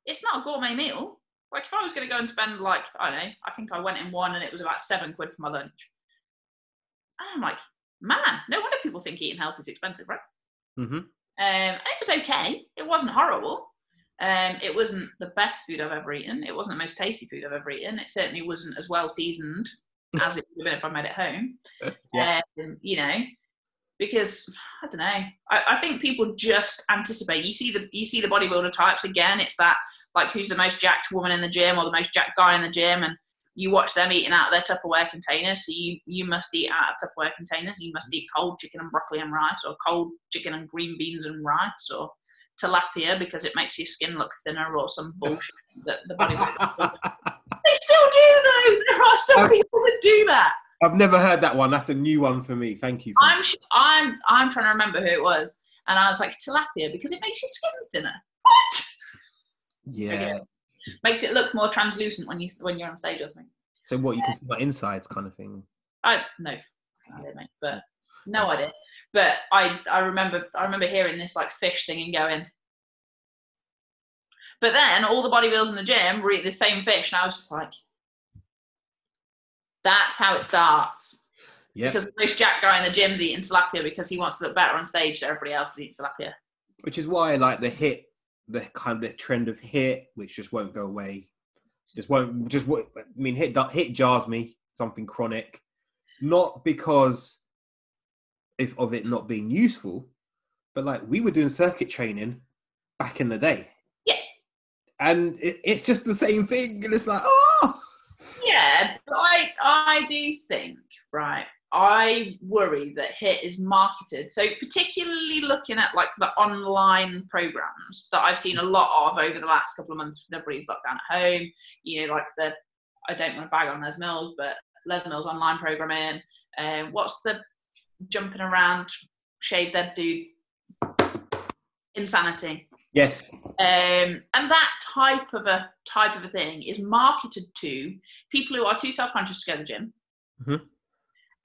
it's not a gourmet meal. Like if I was going to go and spend like I don't know, I think I went in one and it was about seven quid for my lunch. And I'm like, man, no wonder people think eating healthy is expensive, right? Mm-hmm. Um, and it was okay. It wasn't horrible. Um, it wasn't the best food I've ever eaten. It wasn't the most tasty food I've ever eaten. It certainly wasn't as well seasoned [LAUGHS] as it would have been if I made it home. Yeah. Um, you know, because I don't know. I, I think people just anticipate. You see the you see the bodybuilder types again. It's that like who's the most jacked woman in the gym or the most jacked guy in the gym, and you watch them eating out of their Tupperware containers. So you you must eat out of Tupperware containers. You must eat cold chicken and broccoli and rice, or cold chicken and green beans and rice, or tilapia because it makes your skin look thinner, or some bullshit that the bodybuilder. [LAUGHS] they still do though. There are still people that do that. I've never heard that one. That's a new one for me. Thank you. I'm sh- I'm I'm trying to remember who it was, and I was like tilapia because it makes your skin thinner. What? Yeah. Makes it look more translucent when you when you're on stage or something. So what you can see my insides kind of thing. I no, I mate, but no idea. But I I remember I remember hearing this like fish thing and going. But then all the bodybuilders in the gym were eating the same fish, and I was just like, "That's how it starts." Yeah. Because the most jack guy in the gym's eating tilapia because he wants to look better on stage, so everybody else is eating tilapia. Which is why like the hit, the kind of the trend of hit, which just won't go away. Just won't. Just what I mean. Hit do- hit jars me something chronic, not because if of it not being useful, but like we were doing circuit training back in the day. Yeah. And it, it's just the same thing, and it's like, oh, Yeah, I I do think right. I worry that HIT is marketed so particularly looking at like the online programs that I've seen a lot of over the last couple of months because everybody's locked down at home. You know, like the I don't want to bag on Les Mills, but Les Mills online programming. Um, what's the jumping around shave that dude? Insanity. Yes, Um, and that type of a type of a thing is marketed to people who are too self-conscious to go to the gym, Mhm.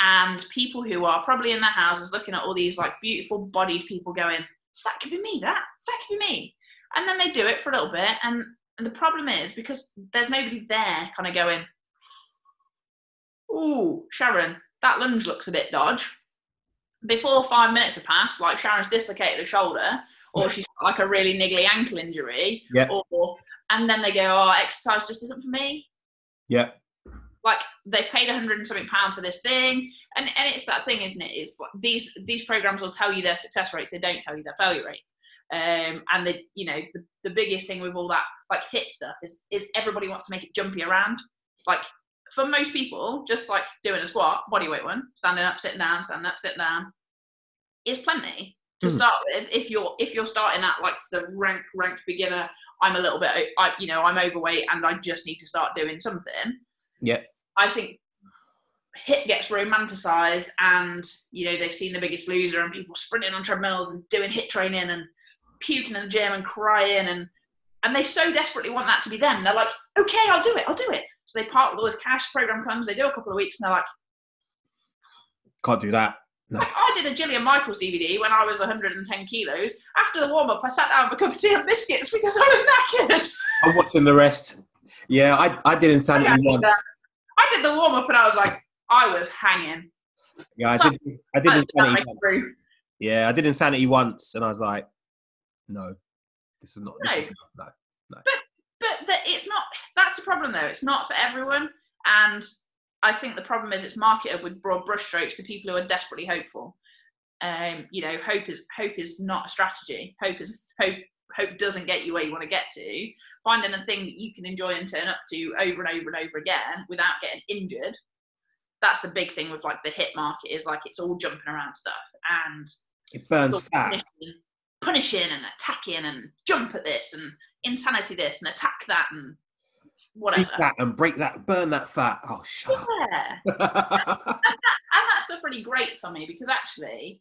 and people who are probably in their houses looking at all these like beautiful bodied people going, "That could be me. That that could be me." And then they do it for a little bit, and and the problem is because there's nobody there, kind of going, "Ooh, Sharon, that lunge looks a bit dodge." Before five minutes have passed, like Sharon's dislocated a shoulder, or she's got like a really niggly ankle injury, Yeah. or and then they go, "Oh, exercise just isn't for me." yeah, Like they've paid a hundred and something pound for this thing, and and it's that thing, isn't it? It's these these programs will tell you their success rates, they don't tell you their failure rate. Um, and the you know the, the biggest thing with all that like hit stuff is is everybody wants to make it jumpy around. Like for most people, just like doing a squat, bodyweight one, standing up, sitting down, standing up, sitting down, is plenty to Mhm. start with. If you're if you're starting at like the rank rank beginner, I'm a little bit, I you know I'm overweight and I just need to start doing something. yeah, I think hit gets romanticized and you know they've seen the biggest loser and people sprinting on treadmills and doing hit training and puking in the gym and crying and and they so desperately want that to be them. They're like, okay, I'll do it, I'll do it. So they part with all this cash. Program comes, they do a couple of weeks, and they're like, Can't do that. No. like I did a Jillian Michaels DVD when I was 110 kilos. After the warm up, I sat down with a cup of tea and biscuits because I was knackered. [LAUGHS] I'm watching the rest. Yeah, I, I did Insanity I did once. that. I did the warm up and I was like, I was hanging. Yeah, I So- did. I did Insanity once. Yeah, I did Insanity once, and I was like, no, this is not. This No. is not no. But the, it's not. That's the problem, though. It's not for everyone, and I think the problem is it's marketed with broad brushstrokes to people who are desperately hopeful. Um, you know, hope is hope is not a strategy. Hope is hope. Hope doesn't get you where you want to get to. Finding a thing that you can enjoy and turn up to over and over and over again without getting injured. That's the big thing with like the hit market is like it's all jumping around stuff and It burns fat. punishing, punishing and attacking and jump at this and insanity this and attack that and whatever. Eat that and break that, burn that fat. Oh, shut Yeah. up. [LAUGHS] and that stuff really grates on me because actually,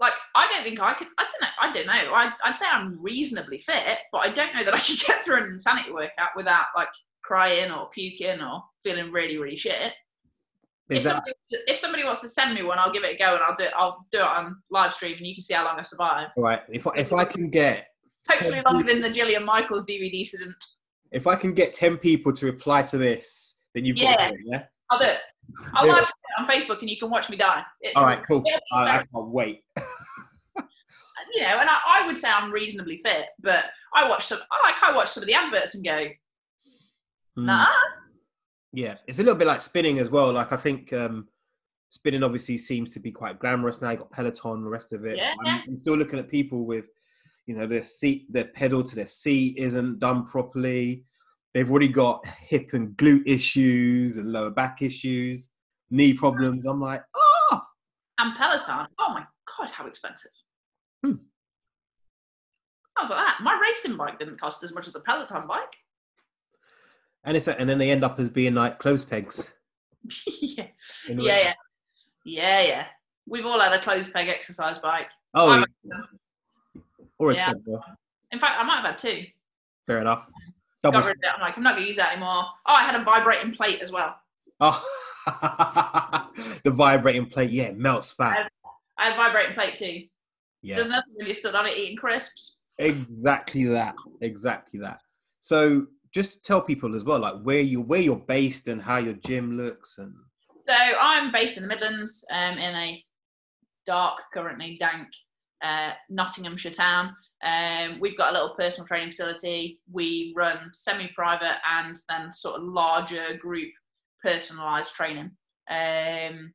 like, I don't think I could. I don't know. I don't know. I, I'd say I'm reasonably fit, but I don't know that I could [LAUGHS] get through an insanity workout without like crying or puking or feeling really, really shit. If somebody, if somebody wants to send me one, I'll give it a go and I'll do it. I'll do it on live stream and you can see how long I survive. all right? If I, if I can get Hopefully longer than the Jillian Michaels DVD didn't. If I can get ten people to reply to this, then you've got Yeah. do it, yeah. I'll do it. I'll live it. on Facebook and you can watch me die. It's, All right, cool. I, I can't wait. [LAUGHS] you know, and I, I would say I'm reasonably fit, but I watch some. I like I watch some of the adverts and go, Mm. nah. Yeah, it's a little bit like spinning as well. Like I think um, spinning obviously seems to be quite glamorous now. You got Peloton, the rest of it. Yeah. I'm, I'm still looking at people with, you know, their seat, their pedal to their seat isn't done properly. They've already got hip and glute issues and lower back issues, knee problems. I'm like, oh, And Peloton. Oh my god, how expensive! Hmm. I was like that. My racing bike didn't cost as much as a Peloton bike. and it's and then they end up as being like clothes pegs. [LAUGHS] yeah, yeah, yeah, yeah, yeah. We've all had a clothes peg exercise bike. Oh, yeah. Or a Yeah. In fact, I might have had two. Fair enough. Got rid of it. I'm like, I'm not going to use that anymore. Oh, I had a vibrating plate as well. Oh, [LAUGHS] the vibrating plate. Yeah, melts fat. I had a vibrating plate too. Yeah. There's nothing you stood on it eating crisps. Exactly that. Exactly that. So just tell people as well, like where you where you're based and how your gym looks and So I'm based in the Midlands, um, in a dark, currently dank uh, Nottinghamshire town. Um, we've got a little personal training facility. We run semi-private and then sort of larger group personalised training, um,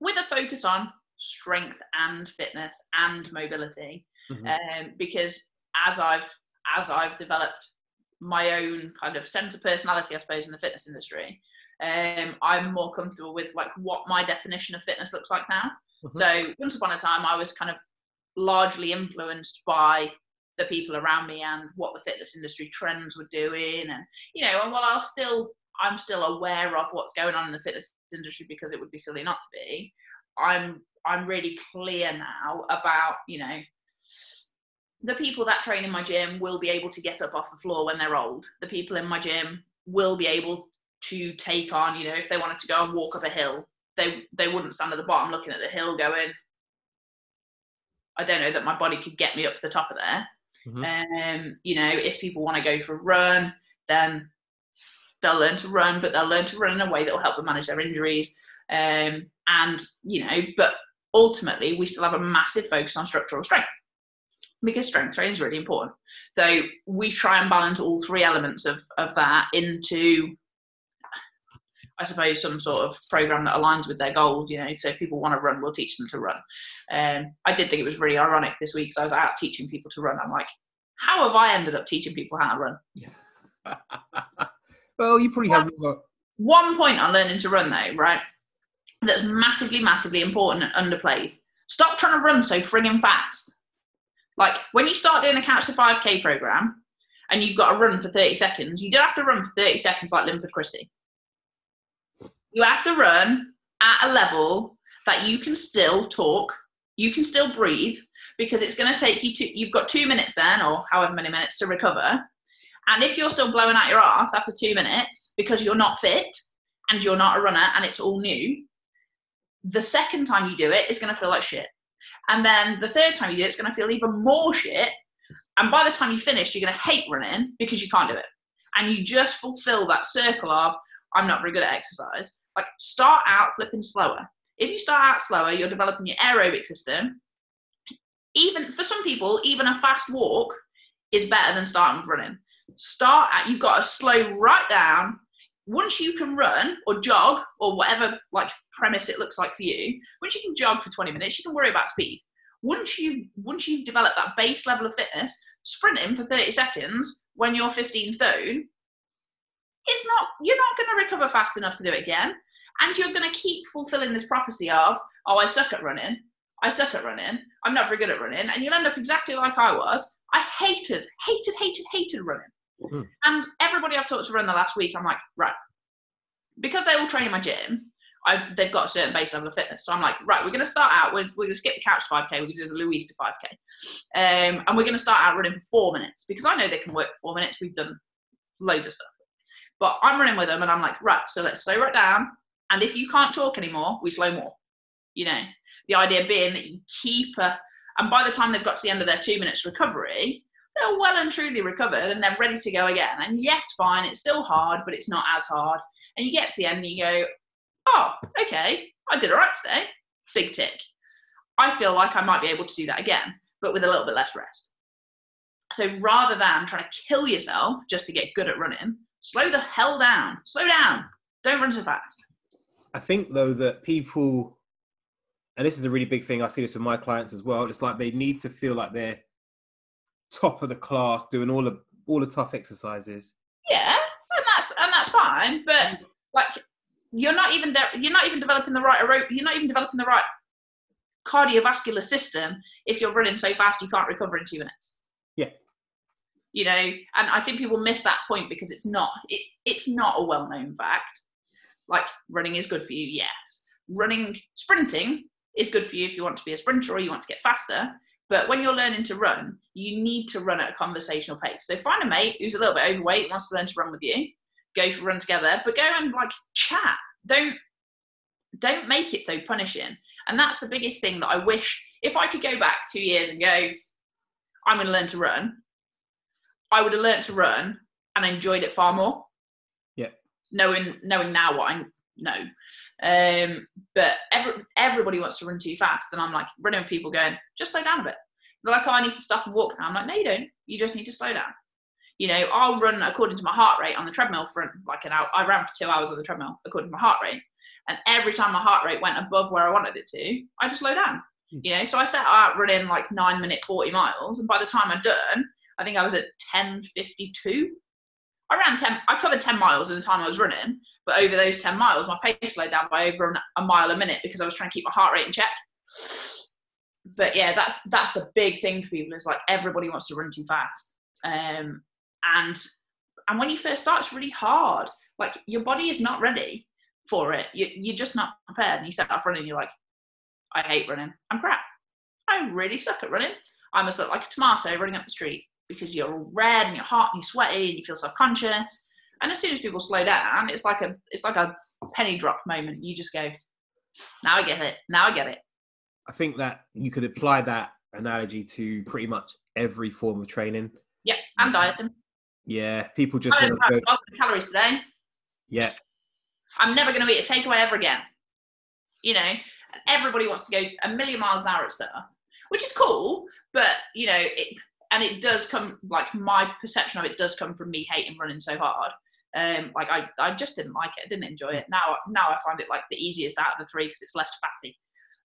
with a focus on strength and fitness and mobility. Mhm. Um, because as I've as I've developed my own kind of sense of personality, I suppose, in the fitness industry, um, I'm more comfortable with like what my definition of fitness looks like now. Mhm. So once upon a time, I was kind of largely influenced by the people around me and what the fitness industry trends were doing, and you know, and while I'll still I'm still aware of what's going on in the fitness industry because it would be silly not to be. I'm I'm really clear now about you know the people that train in my gym will be able to get up off the floor when they're old. The people in my gym will be able to take on, you know, if they wanted to go and walk up a hill, they they wouldn't stand at the bottom looking at the hill going, I don't know that my body could get me up to the top of there. Um, you know, if people want to go for a run, then they'll learn to run, but they'll learn to run in a way that will help them manage their injuries. Um, and you know, but ultimately, we still have a massive focus on structural strength because strength training is really important. So we try and balance all three elements of of that into, I suppose, some sort of program that aligns with their goals. You know, so if people want to run, we'll teach them to run. Um, I did think it was really ironic this week because I was out teaching people to run. I'm like, how have I ended up teaching people how to run? [LAUGHS] well, you probably have more- One point on learning to run, though, right? That's massively, massively important and underplayed. Stop trying to run so frigging fast. Like when you start doing the Couch to 5K program and you've got to run for 30 seconds, you don't have to run for 30 seconds like Linford Christie. You have to run at a level that you can still talk, you can still breathe, because it's going to take you to, you've got two minutes then, or however many minutes to recover. And if you're still blowing out your ass after two minutes because you're not fit and you're not a runner and it's all new, the second time you do it, it's going to feel like shit. And then the third time you do it, it's going to feel even more shit. And by the time you finish, you're going to hate running because you can't do it. And you just fulfill that circle of, I'm not very good at exercise. Like, start out flipping slower. If you start out slower, you're developing your aerobic system. Even for some people, even a fast walk is better than starting running. Start at, you've got to slow right down. Once you can run or jog or whatever like premise it looks like for you, once you can jog for 20 minutes, you can worry about speed. Once you once you've developed that base level of fitness, sprinting for 30 seconds when you're 15 stone, it's not you're not going to recover fast enough to do it again. And you're going to keep fulfilling this prophecy of, oh, I suck at running. I suck at running. I'm not very good at running. And you'll end up exactly like I was. I hated, hated, hated, hated running. Mm. And everybody I've talked to run the last week, I'm like, right. Because they all train in my gym, I've, they've got a certain base level of fitness. So I'm like, right, we're going to start out with, we're going to skip the couch 5K, we're going to do the Louise to 5K. Um, and we're going to start out running for four minutes because I know they can work for four minutes. We've done loads of stuff. But I'm running with them and I'm like, right, so let's slow right down. And if you can't talk anymore, we slow more. You know, the idea being that you keep a, and by the time they've got to the end of their two minutes recovery, they're well and truly recovered and they're ready to go again. And yes, fine, it's still hard, but it's not as hard. And you get to the end and you go, oh, okay, I did all right today. Big tick. I feel like I might be able to do that again, but with a little bit less rest. So rather than trying to kill yourself just to get good at running, slow the hell down. Slow down. Don't run so fast. I think though that people, and this is a really big thing. I see this with my clients as well. It's like they need to feel like they're top of the class, doing all the all the tough exercises. Yeah, and that's and that's fine. But mm. like, you're not even de- you're not even developing the right you're not even developing the right cardiovascular system if you're running so fast you can't recover in two minutes. Yeah. You know, and I think people miss that point because it's not it, it's not a well known fact like running is good for you, yes. Running, sprinting is good for you if you want to be a sprinter or you want to get faster. But when you're learning to run, you need to run at a conversational pace. So find a mate who's a little bit overweight and wants to learn to run with you. Go for a run together, but go and like chat. Don't don't make it so punishing. And that's the biggest thing that I wish if I could go back two years and go, I'm going to learn to run. I would have learned to run and enjoyed it far more Yeah. knowing knowing now what I know. Um, but every, everybody wants to run too fast, and I'm like running with people going, just slow down a bit. They're like, oh, I need to stop and walk now. I'm like, no, you don't. You just need to slow down. You know, I'll run according to my heart rate on the treadmill for like an hour. I ran for two hours on the treadmill according to my heart rate, and every time my heart rate went above where I wanted it to, I just slow down. Hmm. You know, so I set out running like nine minute forty miles, and by the time I'm done, I think I was at ten fifty two I ran 10, I covered 10 miles in the time I was running, but over those 10 miles, my pace slowed down by over a mile a minute because I was trying to keep my heart rate in check. But yeah, that's that's the big thing for people. Is like everybody wants to run too fast, um, and and when you first start, it's really hard. Like your body is not ready for it. You, you're just not prepared. And you set off running, you're like, I hate running. I'm crap. I really suck at running. I must look like a tomato running up the street because you're all red and you're hot and you're sweaty and you feel self-conscious. And as soon as people slow down, it's like a it's like a penny drop moment. You just go, now I get it. Now I get it. I think that you could apply that analogy to pretty much every form of training. Yeah, and dieting. Yeah, people just want to go. calories today. Yeah. I'm never going to eat a takeaway ever again. You know, everybody wants to go a million miles an hour at stuff, which is cool, but you know, it, and it does come like my perception of it does come from me hating running so hard. Um, like I, I just didn't like it. I didn't enjoy it. Now, now I find it like the easiest out of the three because it's less fatty.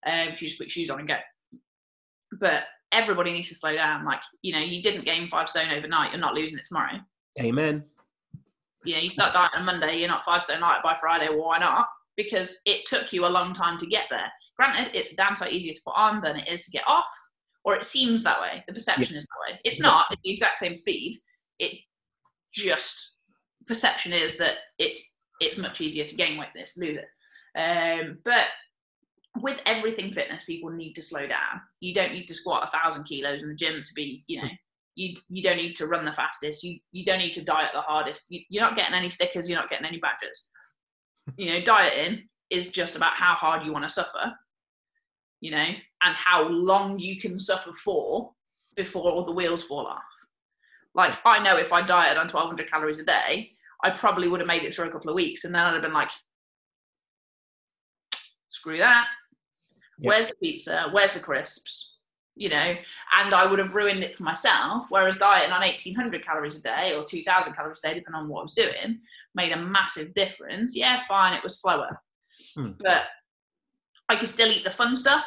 Um, you just put shoes on and go. But everybody needs to slow down. Like you know, you didn't gain five stone overnight. You're not losing it tomorrow. Amen. Yeah, you start dieting on Monday. You're not five stone light by Friday. Well, why not? Because it took you a long time to get there. Granted, it's damn sight easier to put on than it is to get off or it seems that way. The perception yeah. is that way. It's not. It's the exact same speed. It just perception is that it's it's much easier to gain weight this, lose it. Um, but with everything fitness, people need to slow down. You don't need to squat a thousand kilos in the gym to be, you know, you you don't need to run the fastest. You you don't need to diet the hardest. You, you're not getting any stickers. You're not getting any badges. You know, dieting is just about how hard you want to suffer. You know, and how long you can suffer for before all the wheels fall off. Like I know if I dieted on 1,200 calories a day, I probably would have made it through a couple of weeks, and then I'd have been like, screw that. Yep. Where's the pizza? Where's the crisps? You know, and I would have ruined it for myself. Whereas dieting on 1800 calories a day or 2000 calories a day, depending on what I was doing, made a massive difference. Yeah, fine, it was slower, Hmm. but I could still eat the fun stuff.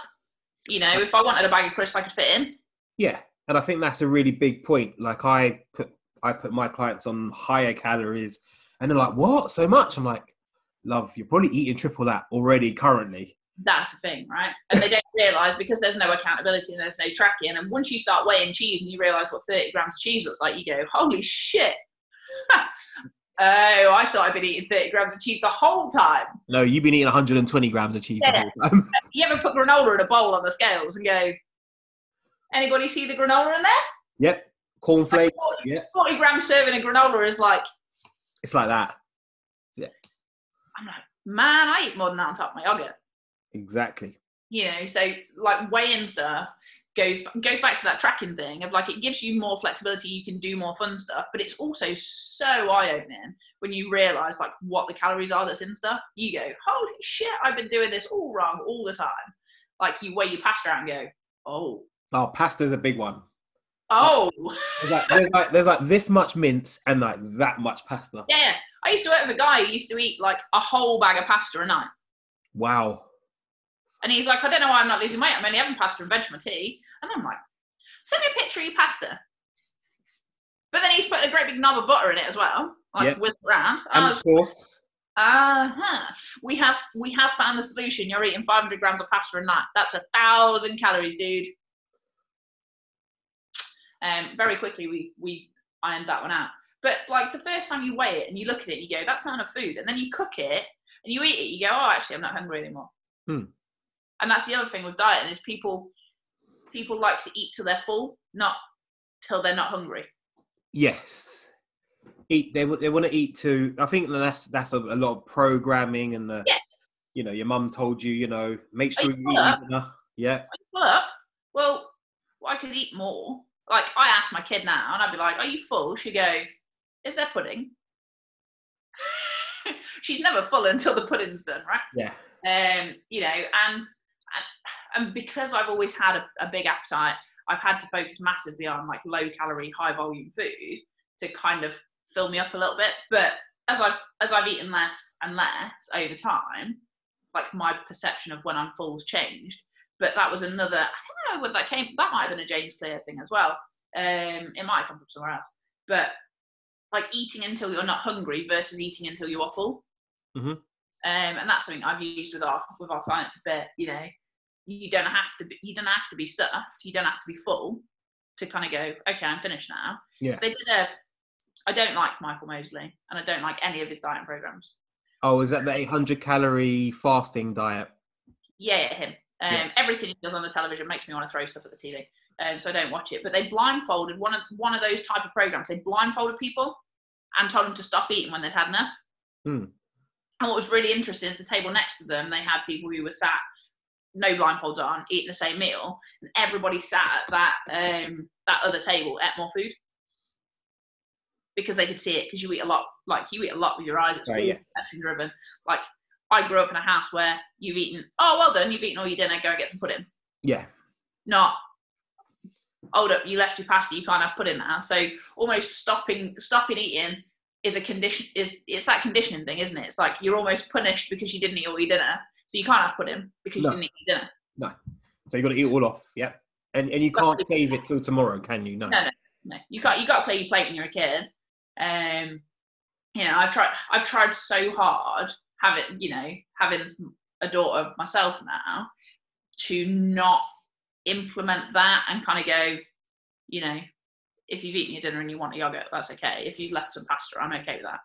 You know, if I wanted a bag of crisps, I could fit in. Yeah, and I think that's a really big point. Like I put I put my clients on higher calories, and they're like, "What? So much?" I'm like, "Love, you're probably eating triple that already currently." That's the thing, right? And they don't realise because there's no accountability and there's no tracking. And once you start weighing cheese and you realise what 30 grams of cheese looks like, you go, holy shit. [LAUGHS] oh, I thought I'd been eating 30 grams of cheese the whole time. No, you've been eating 120 grams of cheese Yeah. the whole time. [LAUGHS] You ever put granola in a bowl on the scales and go, anybody see the granola in there? yep, cornflakes. Yeah, 40 gram serving of granola is like, it's like that. Yeah. I'm like, man, I eat more than that on top of my yogurt. Exactly. you know so like weighing stuff goes goes back to that tracking thing of like it gives you more flexibility you can do more fun stuff but it's also so eye-opening when you realize like what the calories are that's in stuff you go holy shit i've been doing this all wrong all the time like you weigh your pasta out and go oh Oh, pasta's a big one. oh There's like, there's like there's like this much mince and like that much pasta. yeah i used to work with a guy who used to eat like a whole bag of pasta a night Wow. And he's like, I don't know why I'm not losing weight. I'm only having pasta and veg for my tea. And I'm like, send me a picture of your pasta. But then he's put a great big knob of butter in it as well, like Yep. whizzed around. And was, of course, uh-huh. We have we have found the solution. You're eating 500 grams of pasta a night. That's a thousand calories, dude. Um, very quickly we we ironed that one out. But like the first time you weigh it and you look at it, you go, that's not enough food. And then you cook it and you eat it, you go, oh, actually, I'm not hungry anymore. Hmm. And that's the other thing with dieting is people people like to eat till they're full, not till they're not hungry. yes. Eat. They they want to eat too. I think that's that's a, a lot of programming and the. Yeah. You know, your mum told you. You know, make Are sure you you eat enough. Yeah. Full up. Well, I could eat more. Like I ask my kid now, and I'd be like, "Are you full?" She'd go, "Is there pudding?" [LAUGHS] She's never full until the pudding's done, right? Yeah. um, you know, and, and because I've always had a, a big appetite, I've had to focus massively on like low calorie, high volume food to kind of fill me up a little bit. But as I've as I've eaten less and less over time, like my perception of when I'm full's changed. But that was another. I don't know whether that came. That might have been a James Clear thing as well. Um, it might have come from somewhere else. But like eating until you're not hungry versus eating until you are full. Mhm. Um, and that's something I've used with our with our clients a bit. You know, you don't have to be you don't have to be stuffed. You don't have to be full to kind of go. Okay, I'm finished now. Yeah. So they did a. I don't like Michael Mosley, and I don't like any of his diet programs. Oh, is that the 800 calorie fasting diet? Yeah, yeah, him. Um, Yeah. Everything he does on the television makes me want to throw stuff at the TV, um, so I don't watch it. But they blindfolded one of one of those type of programs. They blindfolded people and told them to stop eating when they'd had enough. Hmm. And what was really interesting is the table next to them, they had people who were sat no blindfolds on, eating the same meal, and everybody sat at that um, that other table ate more food because they could see it. Because you eat a lot, like you eat a lot with your eyes. It's Right, yeah. perception driven. Like I grew up in a house where you've eaten. Oh, well done, you've eaten all your dinner. Go and get some pudding. Yeah. Not hold up, you left your pasta. You can't have pudding now. So almost stopping stopping eating is a condition. Is it's that conditioning thing, isn't it? It's like you're almost punished because you didn't eat all your dinner. So you can't have pudding because No. you didn't eat your dinner. No. So you've got to eat it all off. Yeah. And and you can't save it till tomorrow, can you? No. No, no, no. You got you got to clear your plate when you're a kid. Um, you know, I've tried I've tried so hard having you know having a daughter myself now to not implement that and kind of go, you know, if you've eaten your dinner and you want a yogurt, that's okay. If you've left some pasta, I'm okay with that.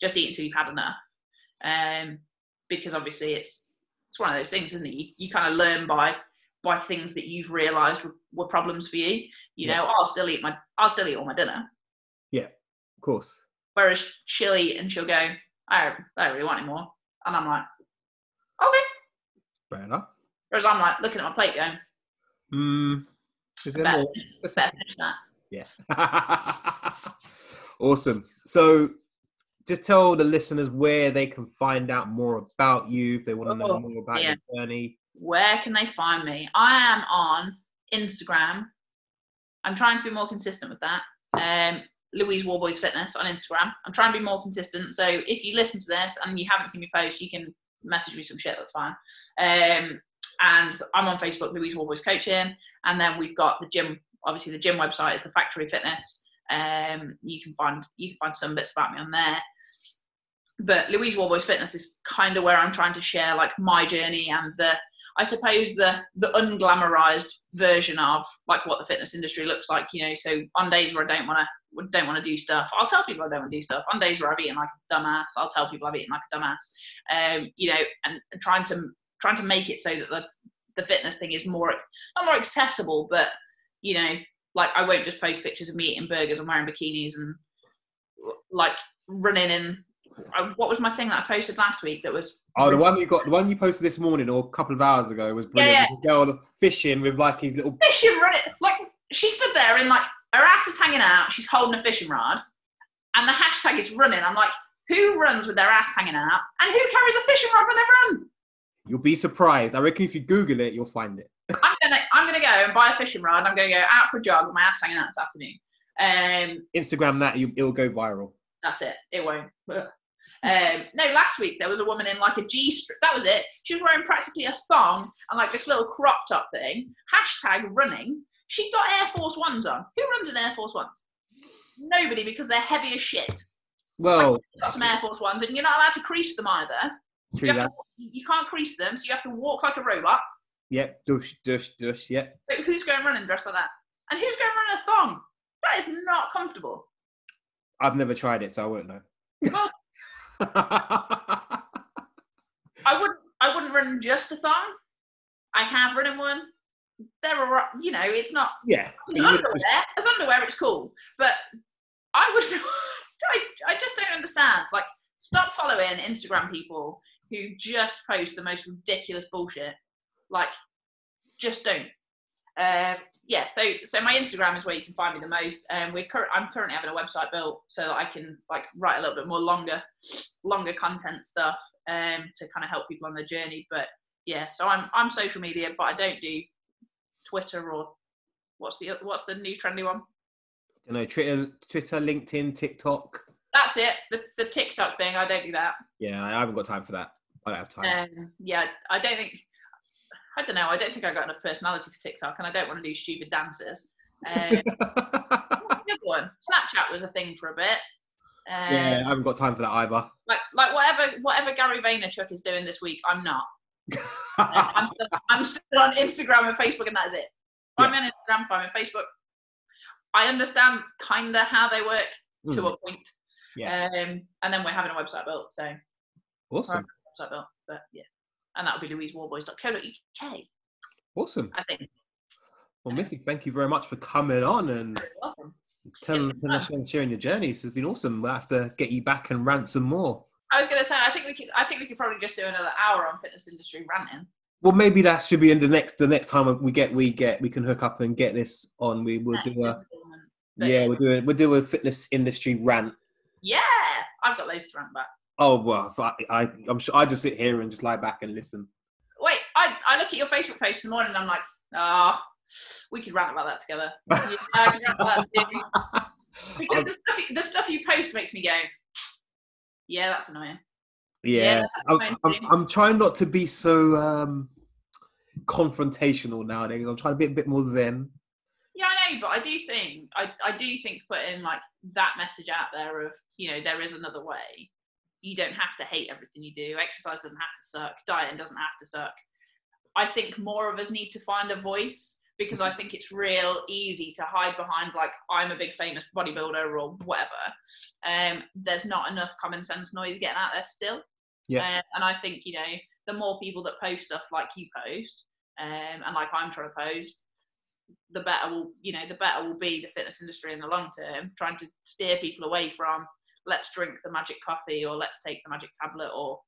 Just eat until you've had enough. Um, because obviously it's it's one of those things, isn't it? You, you kind of learn by by things that you've realised were, were, problems for you. You Yeah. know, I'll still eat my I'll still eat all my dinner. Yeah, of course. Whereas she'll eat and she'll go, I don't, really want any more. And I'm like, okay. Fair enough. Whereas I'm like looking at my plate going, Mm, is there better, more? better finish that. Yeah. [LAUGHS] awesome. So just tell the listeners where they can find out more about you if they want to know Oh, more about yeah. your journey. Where can they find me? I am on Instagram. I'm trying to be more consistent with that. Um, Louise Worboys Fitness on Instagram. I'm trying to be more consistent. So if you listen to this and you haven't seen me post, you can message me some shit. That's fine. Um, and I'm on Facebook, Louise Worboys Coaching. And then we've got the gym. Obviously, the gym website is the Factory Fitness. Um, you can find you can find some bits about me on there. But Louise Worboys Fitness is kind of where I'm trying to share like my journey and the I suppose the the unglamorized version of like what the fitness industry looks like. You know, so on days where I don't want to don't want to do stuff, I'll tell people I don't want to do stuff. On days where I've eaten like a dumbass, I'll tell people I've eaten like a dumbass. Um, you know, and, and trying to trying to make it so that the the fitness thing is more not more accessible, but you know, like I won't just post pictures of me eating burgers and wearing bikinis and like running in. uh, What was my thing that I posted last week? That was Oh, the one you got, the one you posted this morning or a couple of hours ago was brilliant. Yeah, The girl fishing with like his little. fishing rod. Like she stood there and like her ass is hanging out. She's holding a fishing rod, and the hashtag is running. I'm like, who runs with their ass hanging out, and who carries a fishing rod when they run? You'll be surprised. I reckon if you Google it, you'll find it. I'm gonna I'm gonna go and buy a fishing rod. I'm gonna go out for a jog with my ass hanging out this afternoon. Um, Instagram that, you, it'll go viral. that's it. It won't. Um, no, last week there was a woman in like a G strip. That was it. She was wearing practically a thong and like this little crop top thing. Hashtag running. She got Air Force Ones on. Who runs in Air Force Ones? Nobody, because they're heavy as shit. Well, Got some Air Force Ones, and you're not allowed to crease them either. You, to, you can't crease them, so you have to walk like a robot. Yep, dush, dush, dush. Yep. Who's going running dressed like that? And who's going running a thong? That is not comfortable. I've never tried it, so I won't know. Well, [LAUGHS] I wouldn't. I wouldn't run just a thong. I have run in one. They're all right. You know, it's not yeah. as underwear. As underwear, it's cool. But I would. [LAUGHS] I, I just don't understand. Like, stop following Instagram people who just post the most ridiculous bullshit. Like, just don't. Um, yeah, so so my Instagram is where you can find me the most. Um, we're cur- I'm currently having a website built so that I can like write a little bit more longer, longer content stuff um, to kind of help people on their journey. But yeah, so I'm I'm social media, but I don't do Twitter or what's the what's the new trendy one? You know, Twitter, Twitter, LinkedIn, TikTok. That's it. The the TikTok thing. I don't do that. Yeah, I haven't got time for that. I don't have time. Um, yeah, I don't think. I don't know. I don't think I got enough personality for TikTok, and I don't want to do stupid dances. Um, what's the other one? Snapchat was a thing for a bit. Um, yeah, I haven't got time for that either. Like, like whatever, whatever Gary Vaynerchuk is doing this week, I'm not. [LAUGHS] Um, I'm, still, I'm still on Instagram and Facebook, and that is it. I'm on Instagram, find me on Facebook. I understand kind of how they work to Mm, a point. Yeah. Um, and then we're having a website built, so awesome, website built, but yeah, and that would be louiseworboys.co.uk. awesome. I think. Well, Missy, thank you very much for coming on and telling, us and sharing your journey. This has been awesome. We'll have to get you back and rant some more. I was going to say, I think we could. I think we could probably just do another hour on fitness industry ranting. Well, maybe that should be in the next the next time we get we get we can hook up and get this on. We will do a yeah, we'll do a we'll do a fitness industry rant. yeah, I've got loads to rant about. Oh well, I, I I'm sure I just sit here and just lie back and listen. Wait, I, I look at your Facebook in the morning and I'm like, ah, we could rant about that together. Yeah, I could rant about that. [LAUGHS] Because the stuff, you- the stuff you post makes me go, yeah, that's annoying. Yeah, Yeah, I'm, I'm. I'm trying not to be so um, confrontational nowadays. I'm trying to be a bit more zen. Yeah, I know, but I do think I, I do think putting like that message out there of you know there is another way. You don't have to hate everything you do. Exercise doesn't have to suck. Dieting doesn't have to suck. I think more of us need to find a voice because I think it's real easy to hide behind like I'm a big famous bodybuilder or whatever. Um, there's not enough common sense noise getting out there still. Yeah. Uh, and I think you know the more people that post stuff like you post, um, and like I'm trying to post, the better will you know the better will be the fitness industry in the long term. Trying to steer people away from let's drink the magic coffee or let's take the magic tablet or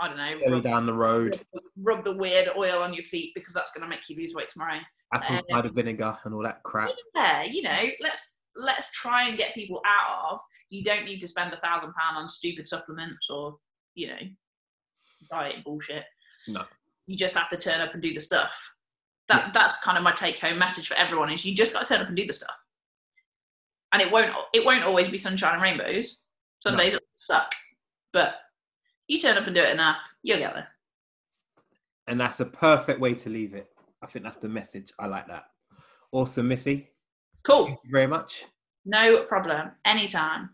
I don't know. Go down the road. Rub, rub, the weird oil on your feet because that's going to make you lose weight tomorrow. Apple um, cider vinegar and all that crap. Yeah, you know, let's let's try and get people out of. You don't need to spend a thousand pound on stupid supplements or you know diet bullshit. No. You just have to turn up and do the stuff. That yeah. that's kind of my take home message for everyone is you just got to turn up and do the stuff. And it won't it won't always be sunshine and rainbows. Some no. days it'll suck, but you turn up and do it enough, you'll get there. And that's a perfect way to leave it. I think that's the message. I like that. Awesome, Missy. Cool. Thank you very much. No problem. Anytime.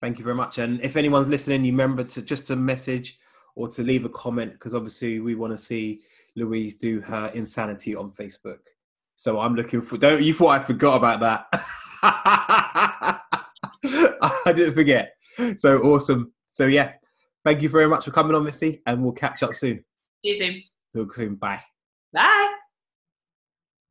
Thank you very much. And if anyone's listening, you remember to just to message or to leave a comment because obviously we want to see Louise do her insanity on Facebook. So I'm looking for. Don't you thought I forgot about that? [LAUGHS] [LAUGHS] I didn't forget. So awesome. So yeah, thank you very much for coming on, Missy, and we'll catch up soon. See you soon. Talk soon. Bye. Bye.